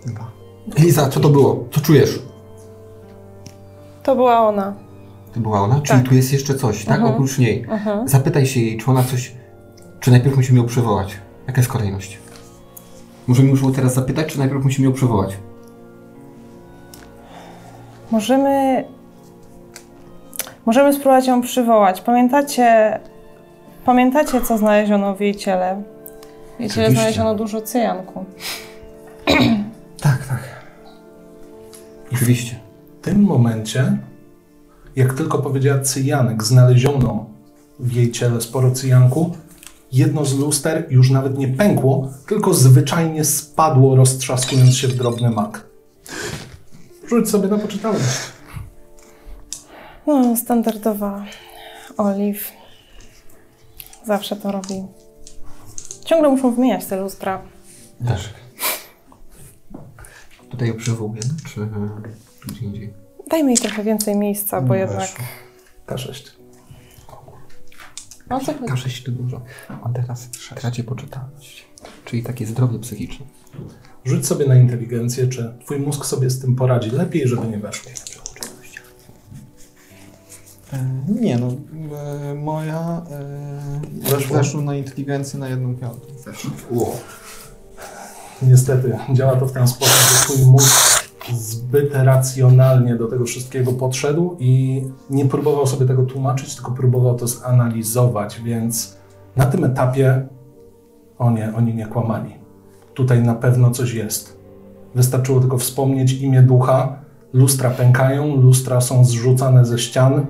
Dwa.
Eliza, co to było? Co czujesz?
To była ona.
To była ona? Czyli
Tak.
tu jest jeszcze coś, tak?
Mhm.
Oprócz niej.
Mhm.
Zapytaj się jej, czy ona coś... Czy najpierw musimy ją przywołać? Jaka jest kolejność? Możemy już ją teraz zapytać, czy najpierw musimy ją przywołać?
Możemy. Możemy spróbować ją przywołać. Pamiętacie. Pamiętacie, co znaleziono w jej ciele? W jej ciele
Oczywiście.
znaleziono dużo cyjanku. [CLEARS THROAT]
Tak, tak. Oczywiście.
W tym momencie, jak tylko powiedziała cyjanek, znaleziono w jej ciele sporo cyjanku, jedno z luster już nawet nie pękło, tylko zwyczajnie spadło, roztrzaskując się w drobny mak. Rzuć sobie na poczytalność.
No, standardowa Oliw. Zawsze to robi. Ciągle muszą wymieniać te lustra.
Też. Tutaj przywołuję, czy gdzie indziej?
Dajmy jej trochę więcej miejsca, bo jednak...
Weszło. K6.
O co chodzi?
K6 to dużo. On teraz traci poczytalność. Czyli takie zdrowie psychiczne.
Rzuć sobie na inteligencję, czy twój mózg sobie z tym poradzi lepiej, żeby nie weszło.
E, nie no, e, moja e,
Weszło?
weszło na inteligencję na jedną piątą.
Ło.
Niestety, działa to w ten sposób, że twój mózg zbyt racjonalnie do tego wszystkiego podszedł i nie próbował sobie tego tłumaczyć, tylko próbował to zanalizować, więc na tym etapie o nie, oni nie kłamali. Tutaj na pewno coś jest. Wystarczyło tylko wspomnieć imię ducha, lustra pękają, lustra są zrzucane ze ścian.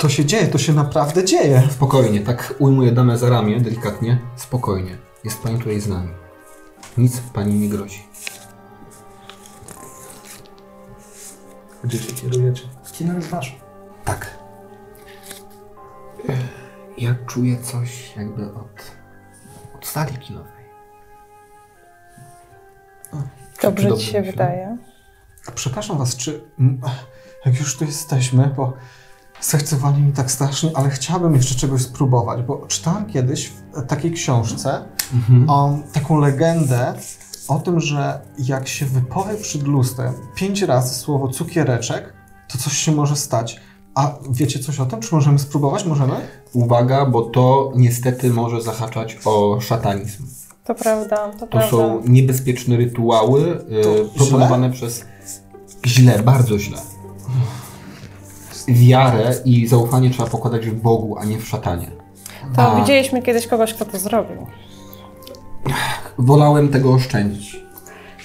To się dzieje, to się naprawdę dzieje.
Spokojnie, tak ujmuję damę za ramię, delikatnie. Spokojnie. Jest pani tutaj z nami. Nic pani nie grozi.
Gdzie się kierujecie? Kino jest wasze.
Tak. Ja czuję coś jakby od, od sali kinowej.
Dobrze
Dobrze
ci się
myślę.
wydaje.
A Przepraszam was, czy jak już tu jesteśmy, bo zachcywali mi tak strasznie, ale chciałbym jeszcze czegoś spróbować, bo czytałem kiedyś w takiej książce o, taką legendę o tym, że jak się wypowie przed lustrem pięć razy słowo cukiereczek, to coś się może stać. A wiecie coś o tym? Czy możemy spróbować? Możemy?
Uwaga, bo to niestety może zahaczać o szatanizm.
To prawda, to,
To
prawda.
są niebezpieczne rytuały y,
To
proponowane przez... Źle, bardzo źle. Wiarę i zaufanie trzeba pokładać w Bogu, a nie w szatanie.
To
A.
widzieliśmy kiedyś kogoś, kto to zrobił.
Wolałem tego oszczędzić.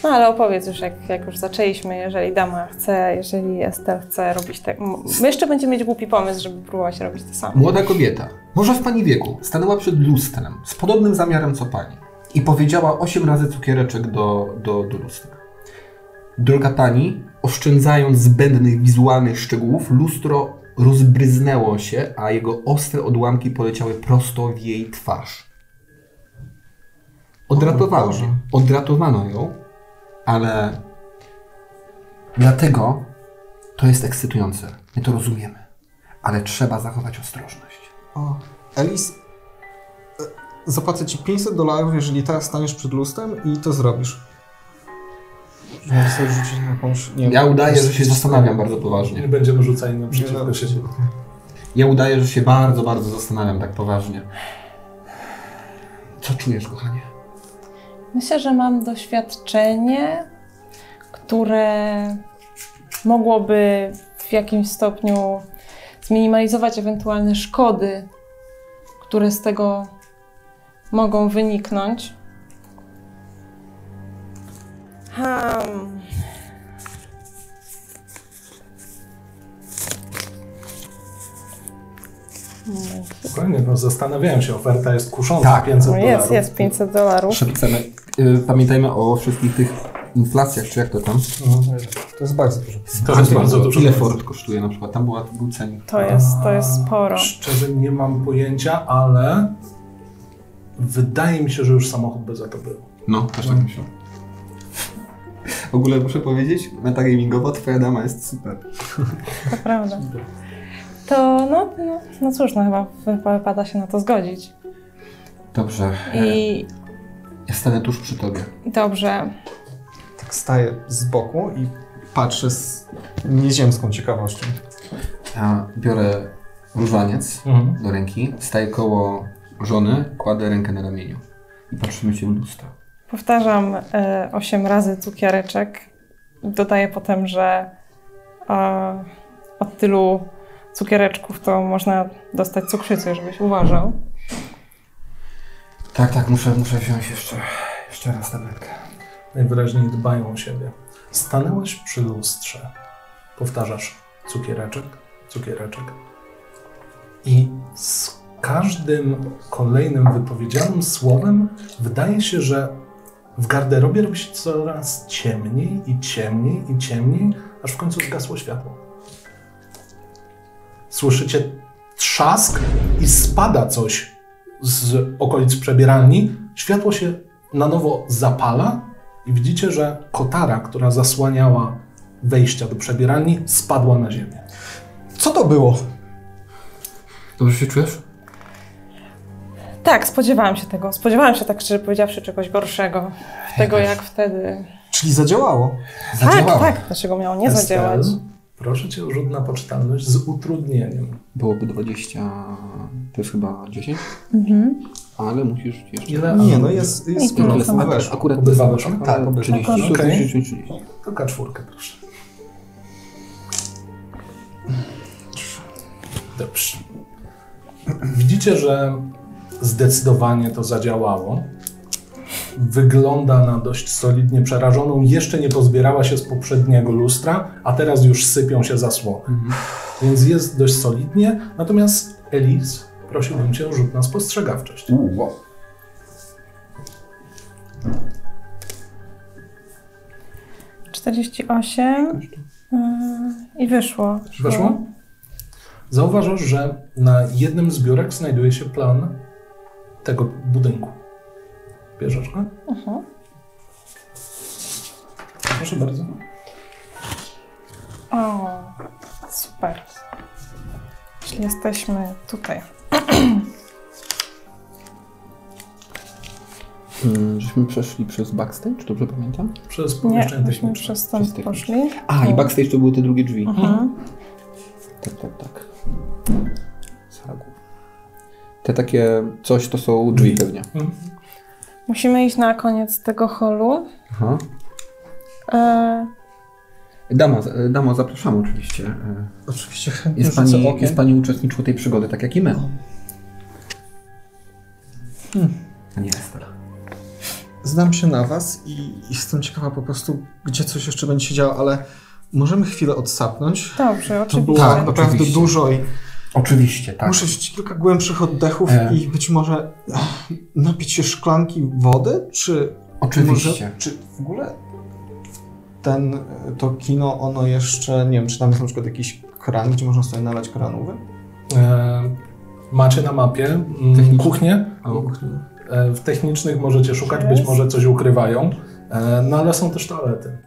No ale opowiedz już, jak, jak już zaczęliśmy, jeżeli dama chce, jeżeli Ester chce robić tak. My jeszcze będziemy mieć głupi pomysł, żeby próbować robić to samo.
Młoda kobieta, może w pani wieku, stanęła przed lustrem z podobnym zamiarem co pani i powiedziała osiem razy cukiereczek do, do, do lustra. Droga pani, oszczędzając zbędnych wizualnych szczegółów, lustro rozbryznęło się, a jego ostre odłamki poleciały prosto w jej twarz. Odratowano, odratowano ją, ale dlatego to jest ekscytujące. My to rozumiemy, ale trzeba zachować ostrożność.
O, Elis, e, zapłacę ci 500 dolarów, jeżeli teraz staniesz przed lustrem i to zrobisz. Sobie rzucić na jakąś, nie
Ja udaję, że się zastanawiam bardzo
Nie
poważnie.
będziemy rzucali
Nie,
naprzeciwko
no,
siebie.
Ja udaję, że się bardzo, bardzo zastanawiam tak poważnie. Co czujesz, kochanie?
Myślę, że mam doświadczenie, które mogłoby w jakimś stopniu zminimalizować ewentualne szkody, które z tego mogą wyniknąć. Hmm.
Spokojnie, no zastanawiałem się, oferta jest kusząca,
Tak.
500
No
dolarów.
jest, jest 500 dolarów.
Szepcemy. Y, Pamiętajmy o wszystkich tych inflacjach, czy jak to tam?
No,
To jest bardzo dużo.
To jest bardzo dużo.
Ile Ford kosztuje na przykład? Tam była, był cenik.
To jest, to jest sporo.
Szczerze nie mam pojęcia, ale wydaje mi się, że już samochód by za to był.
No, też tak myślę. W ogóle muszę powiedzieć, metagamingowo twoja dama jest super.
To prawda. To no, no, no cóż, no chyba wy- wypada się na to zgodzić.
Dobrze.
I
Ja stanę tuż przy tobie.
dobrze,
Tak staję z boku i patrzę z nieziemską ciekawością.
Ja biorę różaniec
Mhm.
do ręki, staję koło żony, kładę rękę na ramieniu i patrzymy się w lustro.
Powtarzam e, 8 razy cukiereczek. Dodaję potem, że e, od tylu cukiereczków to można dostać cukrzycę, żebyś uważał.
Tak, tak, muszę, muszę wziąć jeszcze, jeszcze raz tabletkę.
Najwyraźniej dbają o siebie. Stanęłeś przy lustrze. Powtarzasz cukiereczek, cukiereczek. I z każdym kolejnym wypowiedzianym słowem wydaje się, że w garderobie robi się coraz ciemniej i ciemniej i ciemniej, aż w końcu zgasło światło. Słyszycie trzask i spada coś z okolic przebieralni. Światło się na nowo zapala i widzicie, że kotara, która zasłaniała wejścia do przebieralni, spadła na ziemię.
Co to było?
Dobrze się czujesz?
Tak, spodziewałam się tego. Spodziewałam się tak szczerze powiedziawszy czegoś gorszego. Tego jak wtedy.
Czyli zadziałało.
Zadziałało.
Tak, tak. Dlaczego miało nie
Estel,
zadziałać?
Proszę cię o rzut na poczytalność z utrudnieniem.
Byłoby 20, to jest chyba 10,
Mhm.
ale musisz jeszcze...
Ile?
Nie, no jest, jest
I samo.
weszło.
Akurat
Obydwa
weszło? Tak,
obydwa.
30,
Okej.
30, 30.
Tylko czwórkę, proszę. Dobrze. Widzicie, że zdecydowanie to zadziałało. Wygląda na dość solidnie przerażoną. Jeszcze nie pozbierała się z poprzedniego lustra, a teraz już sypią się zasłony. Więc jest dość solidnie. Natomiast Elis, prosiłbym cię o rzut na spostrzegawczość.
Uuu, wow.
Czterdzieści osiem yy, i wyszło.
Weszło? Zauważasz, że na jednym z biurek znajduje się plan tego budynku. Bierzesz go?
Mhm.
Proszę bardzo.
O, super. Czyli jesteśmy tutaj.
Mm, Żeśmy przeszli przez backstage, dobrze pamiętam?
Przez
Nie,
pomieszczenie
myśmy
techniczne.
przez
techniczne.
poszli.
A, i backstage to były te drugie drzwi.
Mhm.
Tak, tak, tak. Te takie coś to są drzwi pewnie.
Musimy iść na koniec tego holu.
Aha.
E,
Damo, damo, zapraszamy oczywiście. E,
Oczywiście chętnie
Jest pani,
okiem.
jest pani uczestniczką tej przygody, tak jak i my. A nie Ester.
Znam się na was i jestem ciekawa po prostu, gdzie coś jeszcze będzie się działo, ale możemy chwilę odsapnąć.
dobrze,
To
oczywiście.
było
Tak,
naprawdę
oczywiście.
dużo i
Oczywiście, tak.
muszę wziąć kilka głębszych oddechów
E.
i być może napić się szklanki wody, czy
Oczywiście.
może, czy w ogóle ten, to kino, ono jeszcze, nie wiem, czy tam jest na przykład jakiś kran, gdzie można sobie nalać kranówy?
E, macie na mapie mm,
Techniczne.
kuchnię.
O,
E, w technicznych możecie szukać, być może coś ukrywają. E, no ale są też toalety.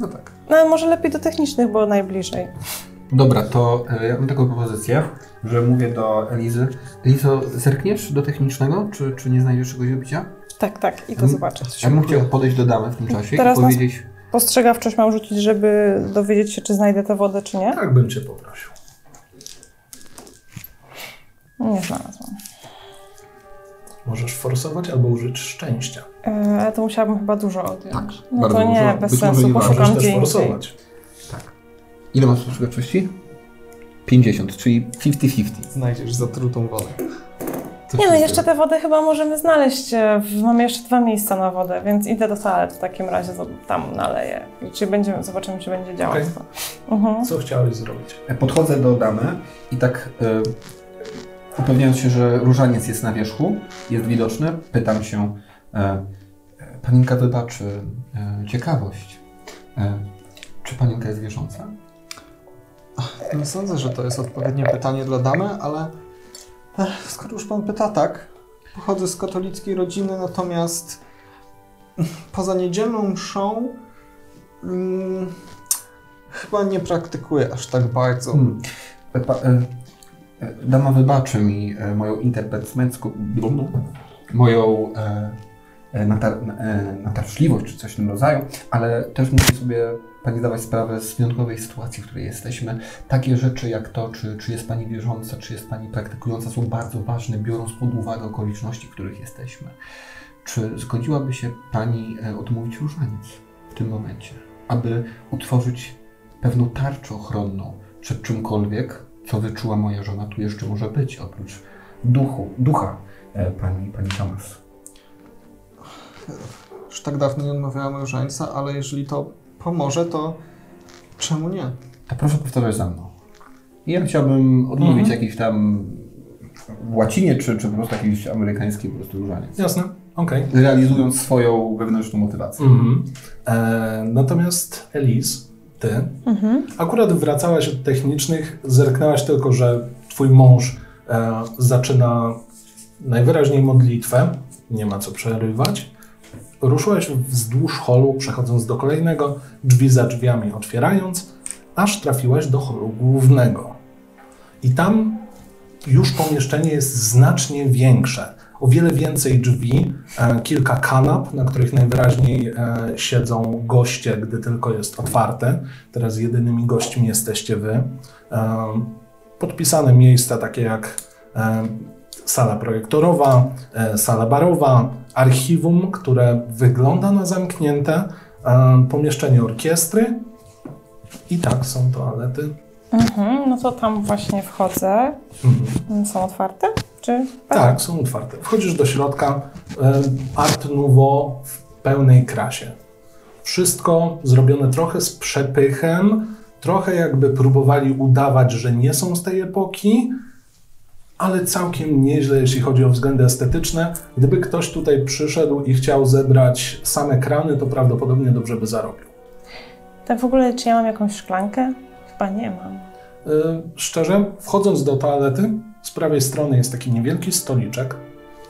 no tak.
No, może lepiej do technicznych, bo najbliżej.
Dobra, to e, ja mam taką propozycję, że mówię do Elizy. Elizo, zerkniesz do technicznego, czy, czy nie znajdziesz czegoś do picia?
Tak, tak, i to
Mhm.
zobaczyć.
Ja bym chciał podejść do damy w tym czasie
Teraz
i
nas-
powiedzieć...
Postrzegawczość mam rzucić, żeby dowiedzieć się, czy znajdę tę wodę, czy nie?
Tak bym cię poprosił.
Nie znalazłam.
Możesz forsować albo użyć szczęścia.
E, Ale to musiałabym chyba dużo odjąć.
Tak,
no
bardzo
to nie,
dużo.
bez
Być może
sensu,
nie warto.
poszukam
Możesz
gdzie indziej.
forsować.
Ile masz spostrzegawczości? 50, czyli 50-50.
Znajdziesz zatrutą wodę.
Nie no, jeszcze tę wodę chyba możemy znaleźć. e, Mamy jeszcze dwa miejsca na wodę, więc idę do toalety w takim razie, to tam naleję. I Czy będziemy, zobaczymy, czy będzie działać to. Mhm.
Co chciałeś zrobić?
Podchodzę do damy i tak e, upewniając się, że różaniec jest na wierzchu, jest widoczny, pytam się, e, e, panienka wybaczy e, ciekawość, e, czy panienka jest wierząca?
Nie sądzę, że to jest odpowiednie pytanie dla damy, ale ech, skoro już pan pyta, tak. Pochodzę z katolickiej rodziny, natomiast poza niedzielną mszą mm, chyba nie praktykuję aż tak bardzo.
Hmm. E, pa, e, e, dama wybaczy mi e, moją interpretacką, moją e, e, natar, e, natarczliwość czy coś w tym rodzaju, ale też muszę sobie Pani zdawać sprawę z wyjątkowej sytuacji, w której jesteśmy. Takie rzeczy jak to, czy, czy jest Pani wierząca, czy jest Pani praktykująca, są bardzo ważne, biorąc pod uwagę okoliczności, w których jesteśmy. Czy zgodziłaby się Pani e, odmówić różaniec w tym momencie, aby utworzyć pewną tarczę ochronną przed czymkolwiek, co wyczuła moja żona, tu jeszcze może być, oprócz duchu, ducha e, Pani, pani Thomas?
Już tak dawno nie odmawiałam małżeństwa, ale jeżeli to pomoże, to czemu nie?
To proszę powtarzać za mną. Ja chciałbym odmówić
Mhm.
jakiś tam w łacinie, czy, czy po prostu jakiś amerykański po prostu różaniec.
Jasne, okej.
Realizując swoją wewnętrzną motywację.
Mhm. E, natomiast Elise, ty,
Mhm.
akurat wracałaś od technicznych, zerknęłaś tylko, że twój mąż e, zaczyna najwyraźniej modlitwę, nie ma co przerywać. Ruszyłaś wzdłuż holu, przechodząc do kolejnego, drzwi za drzwiami otwierając, aż trafiłaś do holu głównego. I tam już pomieszczenie jest znacznie większe. O wiele więcej drzwi, e, kilka kanap, na których najwyraźniej e, siedzą goście, gdy tylko jest otwarte. Teraz jedynymi gośćmi jesteście wy. E, podpisane miejsca takie jak sala projektorowa, e, sala barowa, archiwum, które wygląda na zamknięte, e, pomieszczenie orkiestry i tak są toalety.
Mhm. No to tam właśnie wchodzę.
Mhm.
Są otwarte? Czy?
Tak, są otwarte. Wchodzisz do środka, e, Art Nouveau w pełnej krasie. Wszystko zrobione trochę z przepychem, trochę jakby próbowali udawać, że nie są z tej epoki, ale całkiem nieźle, jeśli chodzi o względy estetyczne. Gdyby ktoś tutaj przyszedł i chciał zebrać same krany, to prawdopodobnie dobrze by zarobił.
Tak w ogóle, czy ja mam jakąś szklankę? Chyba nie mam.
Y, Szczerze, wchodząc do toalety, z prawej strony jest taki niewielki stoliczek,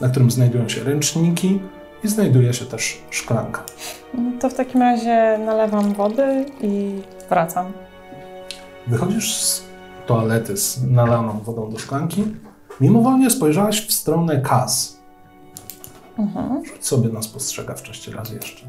na którym znajdują się ręczniki i znajduje się też szklanka.
No To w takim razie nalewam wody i wracam.
Wychodzisz z toalety z nalaną wodą do szklanki, mimowolnie spojrzałaś w stronę kas.
Mhm.
Rzuć sobie na spostrzegawczość raz jeszcze.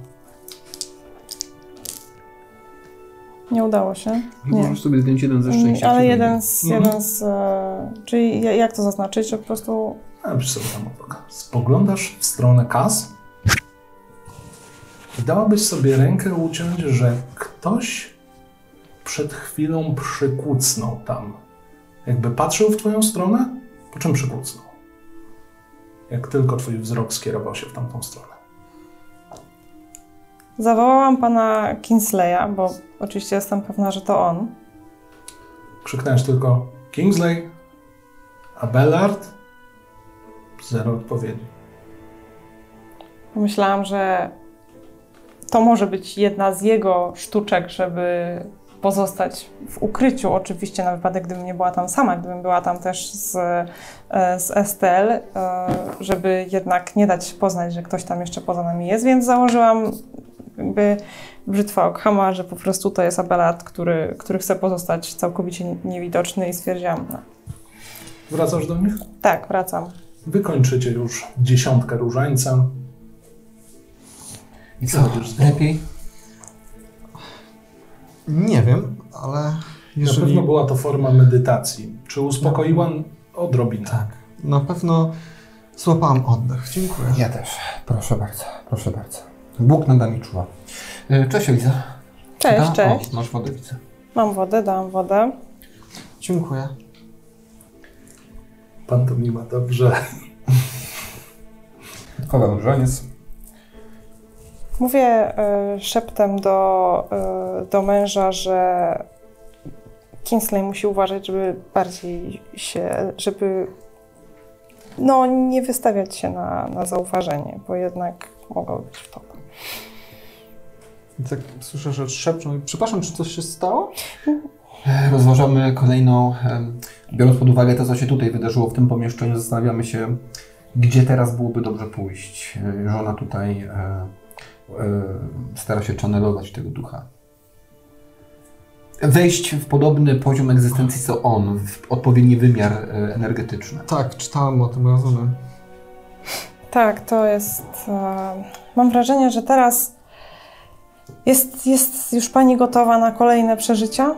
Nie udało się. Nie.
Możesz sobie zdjąć jeden ze szczęścia.
Ale
czy
jeden z,
Mhm.
jeden z... e, Czyli ja- jak to zaznaczyć, że po prostu...
Napisz sobie tam obok. Spoglądasz w stronę kas i dałabyś sobie rękę uciąć, że ktoś przed chwilą przykucnął tam. Jakby patrzył w twoją stronę, po czym przykucnął. Jak tylko twój wzrok skierował się w tamtą stronę.
Zawołałam pana Kinsleya, bo oczywiście jestem pewna, że to on.
Krzyknąłeś tylko Kingsley, Abelard. Zero odpowiedzi.
Pomyślałam, że to może być jedna z jego sztuczek, żeby pozostać w ukryciu. Oczywiście na wypadek, gdybym nie była tam sama, gdybym była tam też z, e, z Estelle, e, żeby jednak nie dać się poznać, że ktoś tam jeszcze poza nami jest, więc założyłam jakby brzytwa Okhama, że po prostu to jest Abelard, który, który chce pozostać całkowicie niewidoczny i stwierdziłam, no,
Wracasz do nich?
tak, wracam.
Wykończycie już dziesiątkę różańca.
I co?
Domu.
Lepiej?
Nie wiem, ale
Na
jeżeli...
pewno była to forma medytacji. Czy uspokoiła odrobinę?
Tak, na pewno złapałam oddech. Dziękuję.
Ja też. Proszę bardzo, proszę bardzo. Bóg nad nami czuwa. E, Cześć Eliza.
Cześć,
Da?
cześć.
O, masz wodę, widzę.
Mam wodę, dałam wodę.
Dziękuję.
Pantomima, dobrze.
Chowam różaniec.
Mówię y, szeptem do, y, do męża, że Kingsley musi uważać, żeby bardziej się, żeby no, nie wystawiać się na, na zauważenie, bo jednak mogą być w to.
I tak słyszę, że szepczą. Przepraszam, czy coś się stało?
E, Rozważamy kolejną, biorąc pod uwagę to, co się tutaj wydarzyło w tym pomieszczeniu, zastanawiamy się, gdzie teraz byłoby dobrze pójść. E, Żona tutaj e, stara się channelować tego ducha. Wejść w podobny poziom egzystencji co on, w odpowiedni wymiar e, energetyczny.
Tak, czytałam o tym, rozumiem.
Tak, to jest. E, mam wrażenie, że teraz jest, jest już pani gotowa na kolejne przeżycia?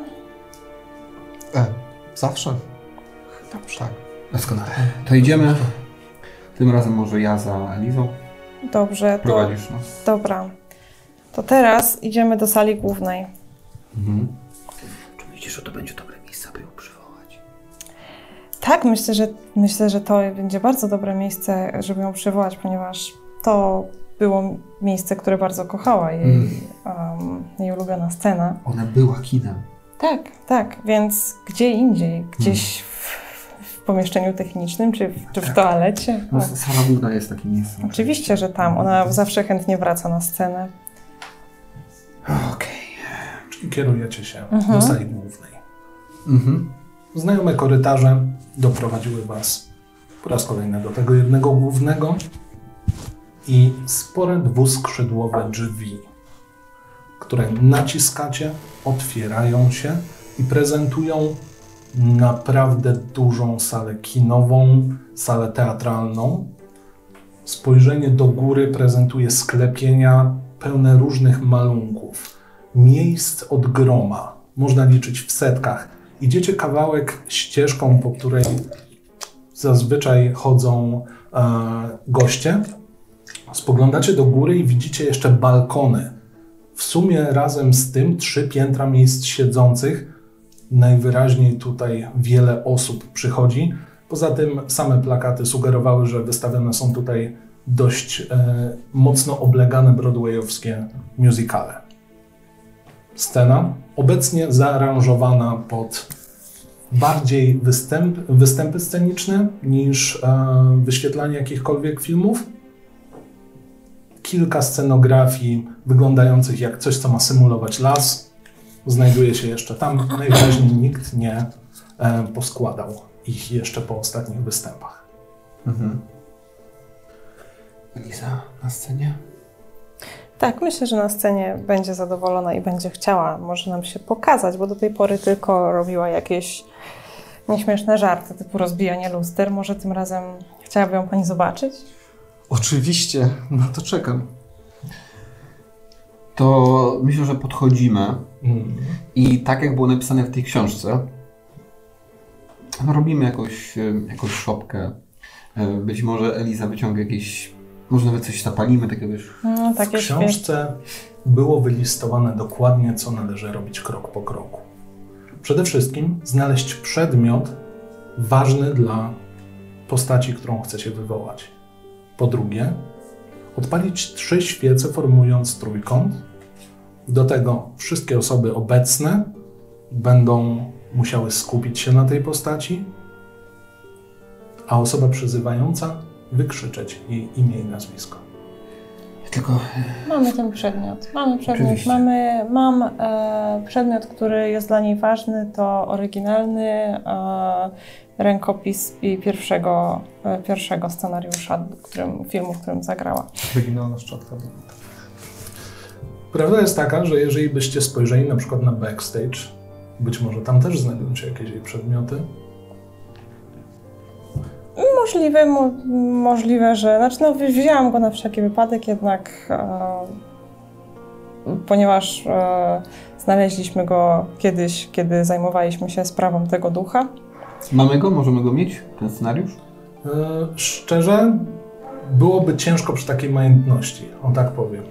E, zawsze.
Dobrze.
Tak.
Doskonale. To idziemy. Tym razem może ja za Elizą.
Dobrze, to.
Prowadzisz nas.
Dobra. To teraz idziemy do sali głównej.
Mhm. Czy myślisz, że to będzie dobre miejsce, aby ją przywołać?
Tak, myślę, że myślę, że to będzie bardzo dobre miejsce, żeby ją przywołać, ponieważ to było miejsce, które bardzo kochała jej,
Mm.
um, jej ulubiona scena.
Ona była kinem.
Tak, tak, więc gdzie indziej, gdzieś w, w pomieszczeniu technicznym, czy w, czy w toalecie.
No,
O,
sala główna jest takim miejscem.
oczywiście, że tam. Ona zawsze chętnie wraca na scenę.
Okej.
Czyli kierujecie się
Mhm.
do sali głównej.
Mhm.
Znajome korytarze doprowadziły Was po raz kolejny do tego jednego głównego i spore dwuskrzydłowe drzwi, które naciskacie, otwierają się i prezentują naprawdę dużą salę kinową, salę teatralną. Spojrzenie do góry prezentuje sklepienia pełne różnych malunków, miejsc od groma. Można liczyć w setkach. Idziecie kawałek ścieżką, po której zazwyczaj chodzą e, goście. Spoglądacie do góry i widzicie jeszcze balkony. W sumie razem z tym trzy piętra miejsc siedzących. Najwyraźniej tutaj wiele osób przychodzi. Poza tym same plakaty sugerowały, że wystawione są tutaj dość e, mocno oblegane broadwayowskie musicale. Scena obecnie zaaranżowana pod bardziej występ, występy sceniczne niż e, wyświetlanie jakichkolwiek filmów. Kilka scenografii wyglądających jak coś, co ma symulować las, znajduje się jeszcze tam. Najwyraźniej nikt nie e, poskładał ich jeszcze po ostatnich występach.
Mhm. Liza na scenie?
Tak, myślę, że na scenie będzie zadowolona i będzie chciała może nam się pokazać, bo do tej pory tylko robiła jakieś nieśmieszne żarty, typu rozbijanie luster. Może tym razem chciałaby ją pani zobaczyć?
Oczywiście, na to czekam.
To myślę, że podchodzimy
Mm.
i tak jak było napisane w tej książce, no robimy jakąś, jakąś szopkę. Być może Eliza wyciąga jakieś, może nawet coś zapalimy, takie wiesz.
No,
W
takie świe-
książce było wylistowane dokładnie, co należy robić krok po kroku. Przede wszystkim znaleźć przedmiot ważny dla postaci, którą chcecie wywołać. Po drugie, odpalić trzy świece, formując trójkąt. Do tego wszystkie osoby obecne będą musiały skupić się na tej postaci, a osoba przyzywająca wykrzyczeć jej imię i nazwisko.
Tylko
Mamy ten przedmiot. Mamy przedmiot.
Oczywiście.
Mamy, mam e, przedmiot, który jest dla niej ważny. To oryginalny e, rękopis i pierwszego, e, pierwszego scenariusza którym, filmu, w którym zagrała.
Oryginalna szczotka.
Prawda jest taka, że jeżeli byście spojrzeli na przykład na backstage, być może tam też znajdują się jakieś jej przedmioty.
Możliwe, mo, możliwe, że. Znaczy, no, wzięłam go na wszelki wypadek, jednak e, ponieważ e, znaleźliśmy go kiedyś, kiedy zajmowaliśmy się sprawą tego ducha.
Mamy go, możemy go mieć, ten scenariusz?
E, szczerze, byłoby ciężko przy takiej majątności, o tak powiem.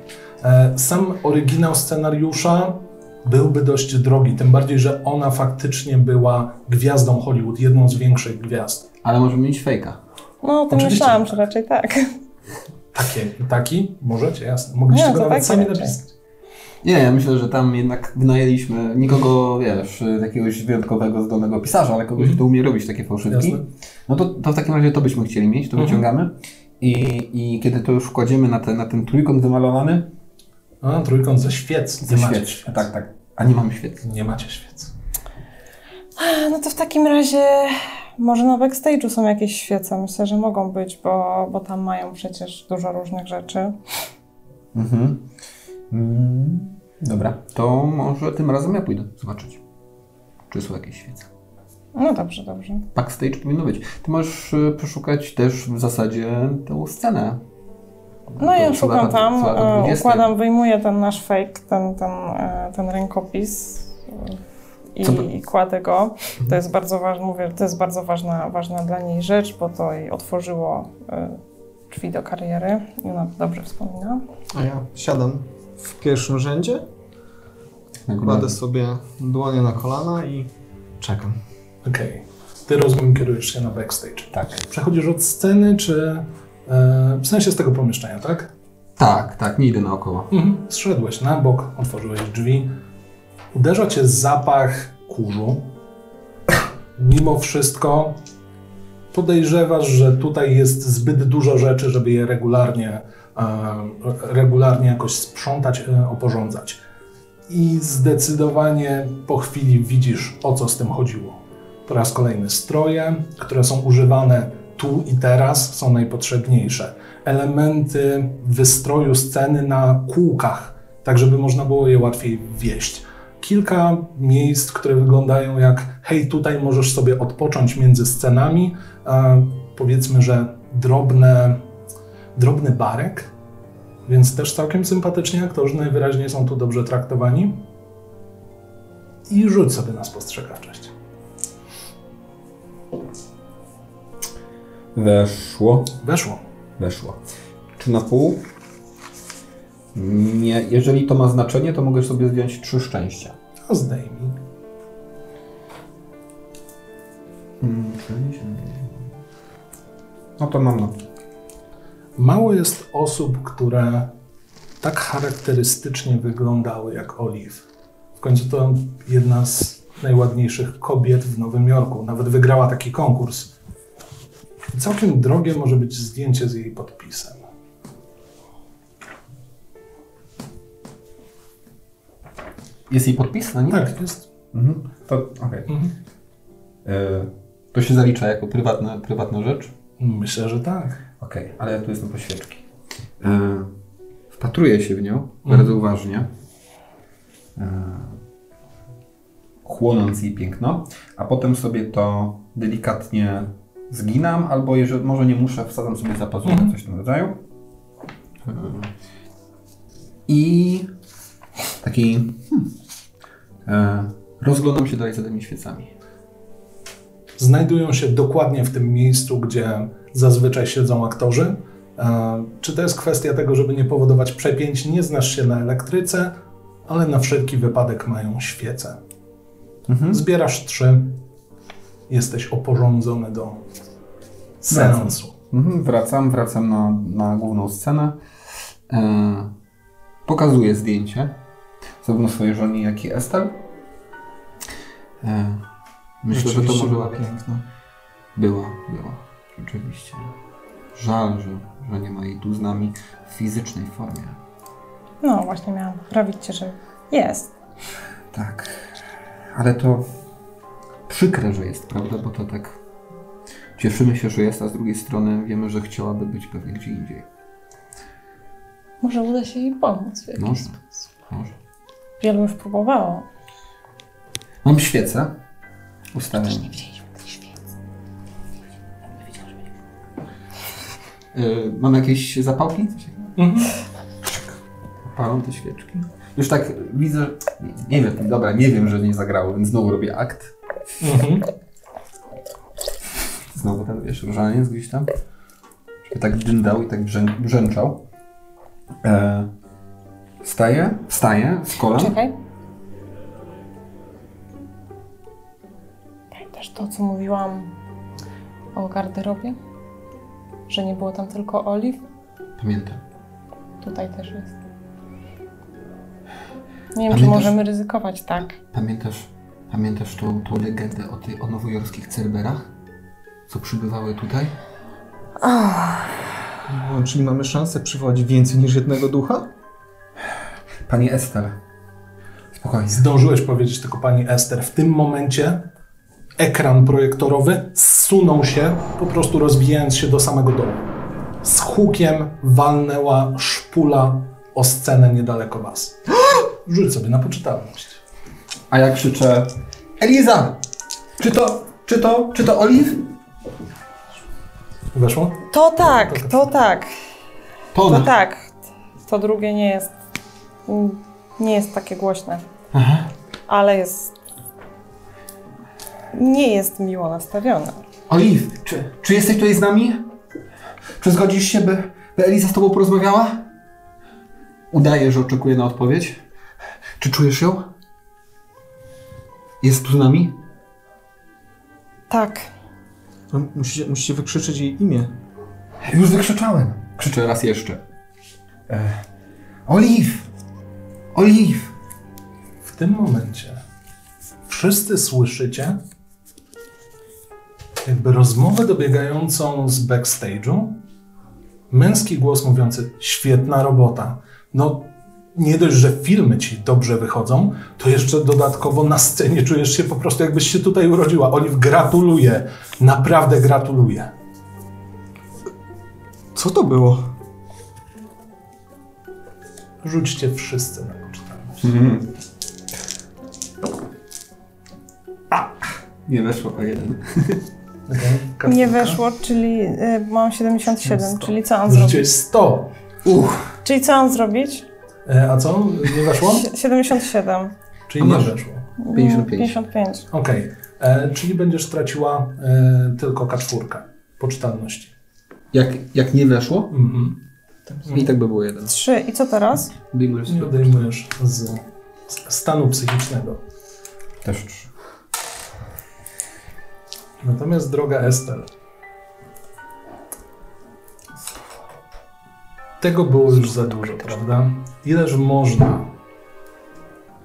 E, sam oryginał scenariusza byłby dość drogi, tym bardziej, że ona faktycznie była gwiazdą Hollywood, jedną z większych gwiazd.
Ale możemy mieć fejka.
No, o tym
Oczywiście,
myślałam,
że tak.
raczej tak.
Takie, taki? Możecie, jasne. Mogliście
Nie,
go
to
nawet sami napisać.
Nie, ja myślę, że tam jednak wynajęliśmy nikogo, wiesz, jakiegoś wyjątkowego, zdolnego pisarza, ale kogoś,
Mhm.
kto umie robić takie fałszywki.
Jasne.
No to, to w takim razie to byśmy chcieli mieć, to
Mhm.
wyciągamy. I, I kiedy to już kładziemy na, te, na ten trójkąt wymalowany,
A, trójkąt ze świec.
ze świec.
świec.
Tak, tak. A nie mamy świec.
Nie macie świec.
No to w takim razie może na backstage'u są jakieś świece. Myślę, że mogą być, bo, bo tam mają przecież dużo różnych rzeczy.
Mhm. Mm, dobra, to może tym razem ja pójdę zobaczyć, czy są jakieś świece.
No dobrze, dobrze.
Backstage powinno być. Ty możesz y, przeszukać też w zasadzie tę scenę.
No ja szukam
lata-
tam,
lata
e,
20.
układam, wyjmuję ten nasz fake, ten, ten, e, ten rękopis e, i,
Co
i kładę go. To jest bardzo ważne, mówię, to jest bardzo ważna, ważna dla niej rzecz, bo to jej otworzyło e, drzwi do kariery i ona dobrze wspomina.
A ja siadam w pierwszym rzędzie, kładę sobie dłonie na kolana i czekam.
Okej. Ty rozumiem, kierujesz się na backstage.
Tak.
Przechodzisz od sceny, czy e, w sensie z tego pomieszczenia, tak?
Tak, tak, nie idę naokoło.
Mhm. Zszedłeś na bok, otworzyłeś drzwi. Uderza cię zapach kurzu. Mimo wszystko podejrzewasz, że tutaj jest zbyt dużo rzeczy, żeby je regularnie, regularnie jakoś sprzątać, e, oporządzać. I zdecydowanie po chwili widzisz, o co z tym chodziło. Po raz kolejny stroje, które są używane tu i teraz, są najpotrzebniejsze. Elementy wystroju sceny na kółkach, tak żeby można było je łatwiej wieść. Kilka miejsc, które wyglądają jak hej, tutaj możesz sobie odpocząć między scenami. E, powiedzmy, że drobne, drobny barek, więc też całkiem sympatycznie aktorzy najwyraźniej są tu dobrze traktowani. I rzuć sobie na spostrzegawczość.
Weszło.
Weszło.
Weszło. Czy na pół? Nie. Jeżeli to ma znaczenie, to mogę sobie zdjąć trzy szczęścia.
A zdejmij.
No to mam na
Mało jest osób, które tak charakterystycznie wyglądały jak Olive. W końcu to jedna z najładniejszych kobiet w Nowym Jorku. Nawet wygrała taki konkurs. I całkiem drogie może być zdjęcie z jej podpisem.
Jest jej podpis na nim?
Tak, jest.
Mhm. To okej.
Mhm.
E, To się zalicza jako prywatna, prywatna rzecz?
Myślę, że tak.
Okej, ale ja tu jestem po świeczki. E, wpatruję się w nią
Mhm.
bardzo uważnie. E, chłonąc jej piękno, a potem sobie to delikatnie zginam, albo jeżeli może nie muszę, wsadzam sobie za pazuchę,
Mhm.
coś w tym rodzaju. E, I taki hmm, e, rozglądam się dalej za tymi świecami.
Znajdują się dokładnie w tym miejscu, gdzie zazwyczaj siedzą aktorzy. E, Czy to jest kwestia tego, żeby nie powodować przepięć? Nie znasz się na elektryce, ale na wszelki wypadek mają świece.
Mhm.
Zbierasz trzy, jesteś oporządzony do seansu.
Mhm, wracam, wracam na, na główną scenę. E, pokazuję zdjęcie, zarówno swojej żonie, jak i Estel. E, myślę, że to może
była
być.
piękna.
Była, była, rzeczywiście. Żal, że, że nie ma jej tu z nami w fizycznej formie.
No, właśnie miałam poprawić cię, że jest.
Tak, ale to przykre, że jest, prawda? Bo to tak cieszymy się, że jest, a z drugiej strony wiemy, że chciałaby być pewnie gdzie indziej.
Może uda się jej pomóc w jakiś
Może.
sposób.
Może.
Wielu już próbowało.
Mam świecę. Ustawiam.
widzieliśmy tej świecy.
Y, mam jakieś zapałki?
Mhm.
Palą te świeczki. Już tak widzę, nie wiem, dobra, nie wiem, że nie zagrało, więc znowu robię akt.
Mhm. [LAUGHS]
Znowu ten, wiesz, różaniec gdzieś tam. Żeby tak dyndał i tak brzę, brzęczał. E, wstaję, wstaję z kolan.
Czekaj. Pamiętasz to, co mówiłam o garderobie? Że nie było tam tylko oliw?
Pamiętam.
Tutaj też jest. Nie wiem, czy możemy ryzykować tak.
Pamiętasz, pamiętasz tą, tą legendę o, tej, o nowojorskich cerberach? Co przybywały tutaj?
No, czyli mamy szansę przywołać więcej niż jednego ducha?
Pani Ester. Spokojnie.
Zdążyłeś powiedzieć tylko pani Ester. W tym momencie ekran projektorowy zsunął się, po prostu rozwijając się do samego dołu. Z hukiem walnęła szpula o scenę niedaleko was. [GASPS] Rzuć sobie na poczytalność.
A ja krzyczę Eliza! Czy to, czy to, czy to Oliw?
Weszło?
To tak, to tak,
To
to tak. To drugie nie jest. Nie jest takie głośne.
Aha.
Ale jest. Nie jest miło nastawione.
Oliw, czy, czy jesteś tutaj z nami? Czy zgodzisz się, by, by Eliza z tobą porozmawiała? Udaję, że oczekuję na odpowiedź. Czy czujesz ją? Jest tu z nami?
Tak.
To musicie, musicie wykrzyczeć jej imię.
Już wykrzyczałem. Krzyczę raz jeszcze. E, Oliw! Oliw!
W tym momencie wszyscy słyszycie jakby rozmowę dobiegającą z backstage'u. Męski głos mówiący: Świetna robota. No, nie dość, że filmy ci dobrze wychodzą, to jeszcze dodatkowo na scenie czujesz się po prostu, jakbyś się tutaj urodziła. Oliw, gratuluję. Naprawdę gratuluję.
Co to było?
Rzućcie wszyscy na poczytalność.
Nie weszło o jeden. [LAUGHS]
Nie weszło, czyli y, mam 77,
Sto.
czyli co mam
Rzuciłeś
zrobić?
100.
Czyli co mam zrobić?
E, a co? Nie weszło?
Sie- 77.
Czyli
A
nie
masz?
weszło.
55.
55.
Okej. E, Czyli będziesz traciła e, tylko K4 poczytalności.
Jak, jak nie weszło,
Mhm.
i tak by było jeden.
3. I co teraz?
Odejmujesz
z z stanu psychicznego.
Też trzy.
Natomiast droga Estel. Tego było już za dużo, prawda? Ileż można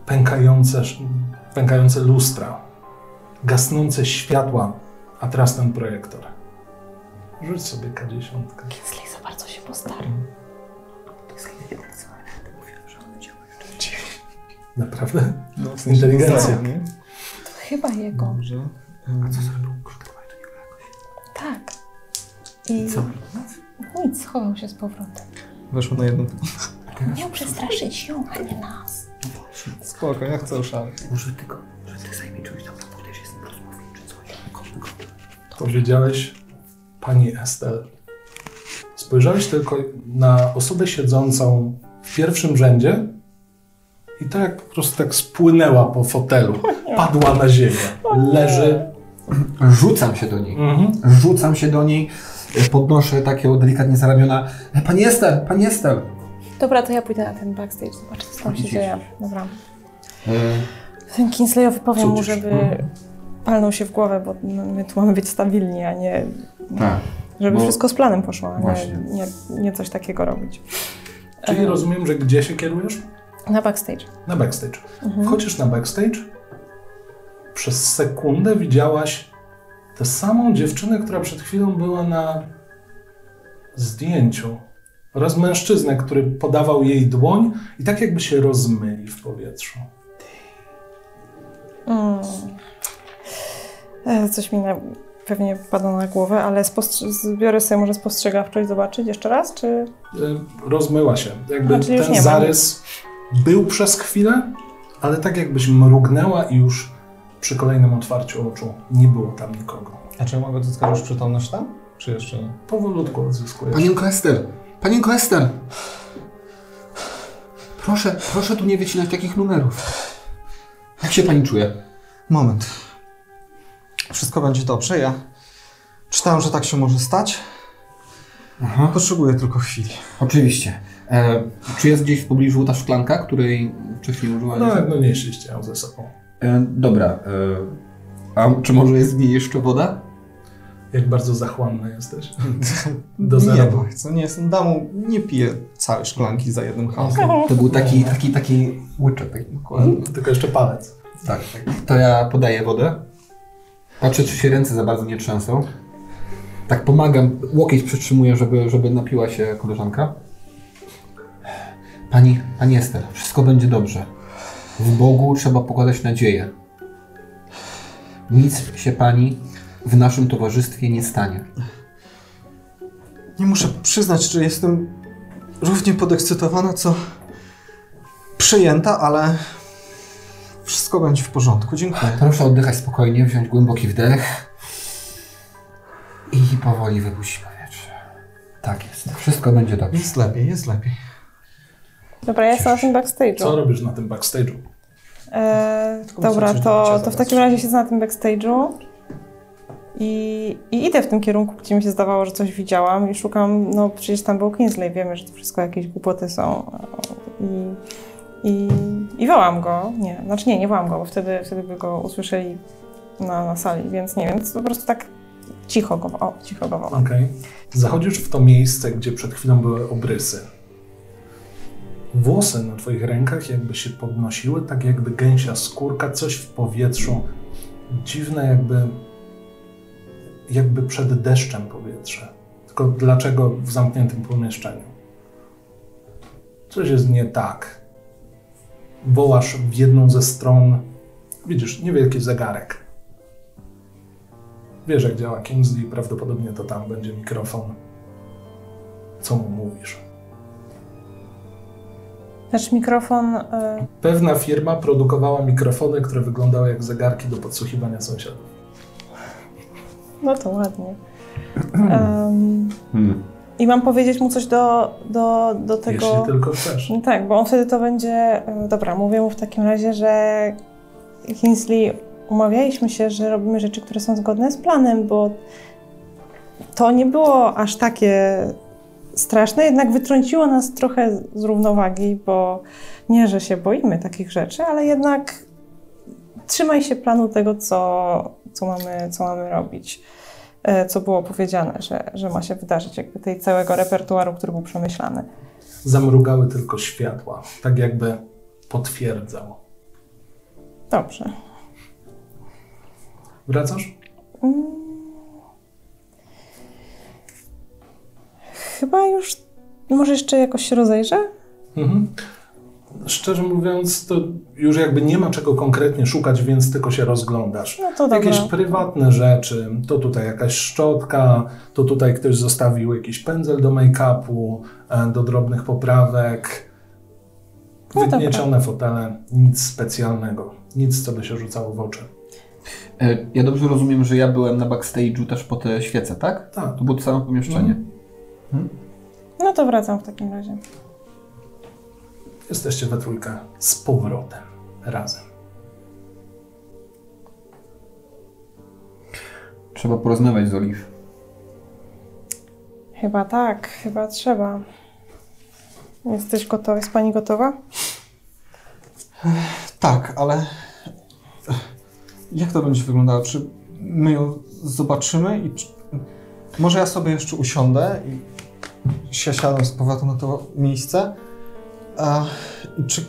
pękające, pękające lustra, gasnące światła, a teraz ten projektor. Rzuć sobie K10.
Kinsley za bardzo się postarał.
Naprawdę?
No, w
Inteligencja.
nie?
Chyba jego.
Dobrze.
A co zrobił?
Tak. I
Co?
nic, schował się z powrotem.
Weszło na jedną.
Miał przestraszyć ją, a nie nas.
Spoko, ja chcę oszaleć.
Może tylko, że ty zajmij czymś tam, podejść jest rozmowie czy coś.
Powiedziałeś, pani Estel. Spojrzałeś tylko na osobę siedzącą w pierwszym rzędzie i tak jak po prostu tak spłynęła po fotelu. [LAUGHS] Padła na ziemię. Leży.
Rzucam się do niej.
Mhm.
Rzucam się do niej, podnoszę takiego delikatnie za ramiona. "E, Pani Ester, pani Ester!
Dobra, to ja pójdę na ten backstage, zobaczę co tam się dzieje. Dobra.
E,
Ten Kingsleyowi powiem mu, żeby palnął się w głowę, bo no, my tu mamy być stabilni, a nie...
tak.
Żeby
Bo-
wszystko z planem poszło, a nie, nie, nie coś takiego robić.
Czyli
E,
rozumiem, że gdzie się kierujesz?
Na backstage.
Na backstage.
Mhm.
Wchodzisz na backstage. Przez sekundę widziałaś tę samą dziewczynę, która przed chwilą była na zdjęciu. Oraz mężczyznę, który podawał jej dłoń i tak jakby się rozmyli w powietrzu.
Mm. E, Coś mi na, pewnie padło na głowę, ale zbiorę sobie może spostrzegawczość zobaczyć jeszcze raz, czy...
Y, Rozmyła się. Jakby
A, już
ten zarys był przez chwilę, ale tak jakbyś mrugnęła i już przy kolejnym otwarciu oczu nie było tam nikogo.
A czy ja mogę odzyskać już przytomność tam? Czy jeszcze nie?
Powolutku odzyskujesz.
Panienko Ester! Panienko Ester! Proszę, proszę tu nie wycinać takich numerów. Jak się pani czuje?
Moment. Wszystko będzie dobrze. Ja czytałem, że tak się może stać.
Aha.
Potrzebuję tylko chwili.
Oczywiście. E, czy jest gdzieś w pobliżu ta szklanka, której wcześniej użyłaś?
No, no nieśliście ją ze sobą.
E, dobra. E, a czy może jest w niej jeszcze woda?
Jak bardzo zachłanny jesteś. [LAUGHS] Do
nie,
zera.
bo co nie jestem damą, nie piję całej szklanki za jednym hasłem.
To był taki, taki, taki łyczek. Taki.
Tylko jeszcze palec.
Tak. To ja podaję wodę. Patrzę, czy się ręce za bardzo nie trzęsą. Tak pomagam, łokieć przytrzymuję, żeby, żeby napiła się koleżanka. Pani, pani Ester, wszystko będzie dobrze. W Bogu trzeba pokładać nadzieję. Nic się pani w naszym towarzystwie nie stanie.
Nie muszę przyznać, że jestem równie podekscytowana, co przejęta, ale wszystko będzie w porządku. Dziękuję.
Proszę oddychać spokojnie, wziąć głęboki wdech i powoli wypuścić powietrze. Tak jest. Wszystko będzie dobrze.
Jest lepiej, jest lepiej.
Dobra, ja jestem na tym backstage'u.
Co robisz na tym backstage'u?
E, dobra, to, to w takim razie siedzę na tym backstage'u i, i idę w tym kierunku, gdzie mi się zdawało, że coś widziałam i szukam, no przecież tam był Kingsley, wiemy, że to wszystko jakieś głupoty są i, i, i wołam go, nie, znaczy nie, nie wołam go, bo wtedy, wtedy by go usłyszeli na, na sali, więc nie wiem, po prostu tak cicho go, o, cicho go wołam.
Okej. Zachodzisz w to miejsce, gdzie przed chwilą były obrysy. Włosy na twoich rękach jakby się podnosiły, tak jakby gęsia skórka, coś w powietrzu. Dziwne jakby, jakby przed deszczem powietrze. Tylko dlaczego w zamkniętym pomieszczeniu? Coś jest nie tak. Wołasz w jedną ze stron. Widzisz, niewielki zegarek. Wiesz, jak działa Kingsley, prawdopodobnie to tam będzie mikrofon. Co mu mówisz?
Znaczy mikrofon... Y,
Pewna firma produkowała mikrofony, które wyglądały jak zegarki do podsłuchiwania sąsiadów.
no to ładnie. [CLEARS THROAT] Em,
Hmm.
I mam powiedzieć mu coś do, do, do tego...
Jeśli tylko chcesz.
Tak, bo on wtedy to będzie. e, Dobra, mówię mu w takim razie, że Kingsley, umawialiśmy się, że robimy rzeczy, które są zgodne z planem, bo to nie było aż takie straszne, jednak wytrąciło nas trochę z równowagi, bo nie, że się boimy takich rzeczy, ale jednak trzymaj się planu tego, co, co, mamy, co mamy robić. e, Co było powiedziane, że, że ma się wydarzyć, jakby tej całego repertuaru, który był przemyślany.
Zamrugały tylko światła, tak jakby potwierdzał.
Dobrze.
Wracasz?
Mm. Chyba już. Może jeszcze jakoś się rozejrzę?
Mhm. Szczerze mówiąc, to już jakby nie ma czego konkretnie szukać, więc tylko się rozglądasz.
No to dobra.
Jakieś prywatne rzeczy, to tutaj jakaś szczotka, to tutaj ktoś zostawił jakiś pędzel do make-upu, e, do drobnych poprawek,
No dobra.
wygniecione fotele, nic specjalnego, nic co by się rzucało w oczy.
E, Ja dobrze rozumiem, że ja byłem na backstage'u też po te świece, tak?
Tak.
To było to samo pomieszczenie.
No to wracam w takim razie.
Jesteście we trójkę z powrotem, razem.
Trzeba porozmawiać z Olive.
Chyba tak, chyba trzeba. Jesteś gotowa? Jest pani gotowa?
Tak, ale jak to będzie wyglądało? Czy my ją zobaczymy i czy... może ja sobie jeszcze usiądę i się siadam z powrotem na to miejsce? A, i czy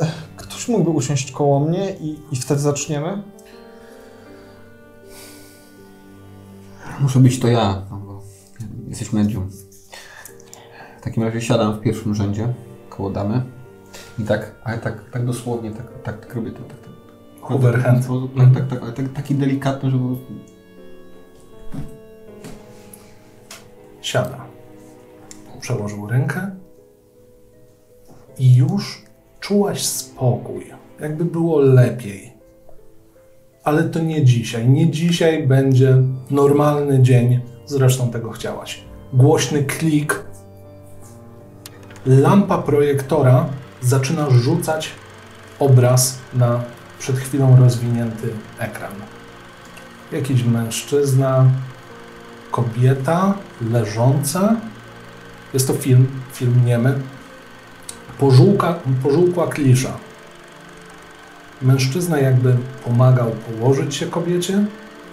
e, ktoś mógłby usiąść koło mnie i, i wtedy zaczniemy?
Muszę być to ja, no bo jesteś medium. W takim razie siadam w pierwszym rzędzie, koło damy. I tak, ale tak, tak dosłownie, tak, tak, tak robię to. Tak, tak.
Overhand.
Tak, tak, tak, tak, ale tak, taki delikatny, żeby... po prostu-
Siada. Przełożył rękę i już czułaś spokój, jakby było lepiej. Ale to nie dzisiaj. Nie dzisiaj będzie normalny dzień. Zresztą tego chciałaś. Głośny klik. Lampa projektora zaczyna rzucać obraz na przed chwilą rozwinięty ekran. Jakiś mężczyzna, kobieta leżąca. Jest to film, film niemy. Pożółka, pożółkła klisza. Mężczyzna jakby pomagał położyć się kobiecie.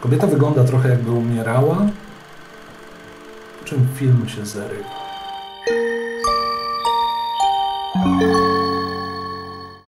Kobieta wygląda trochę jakby umierała. Czym film się zarywa.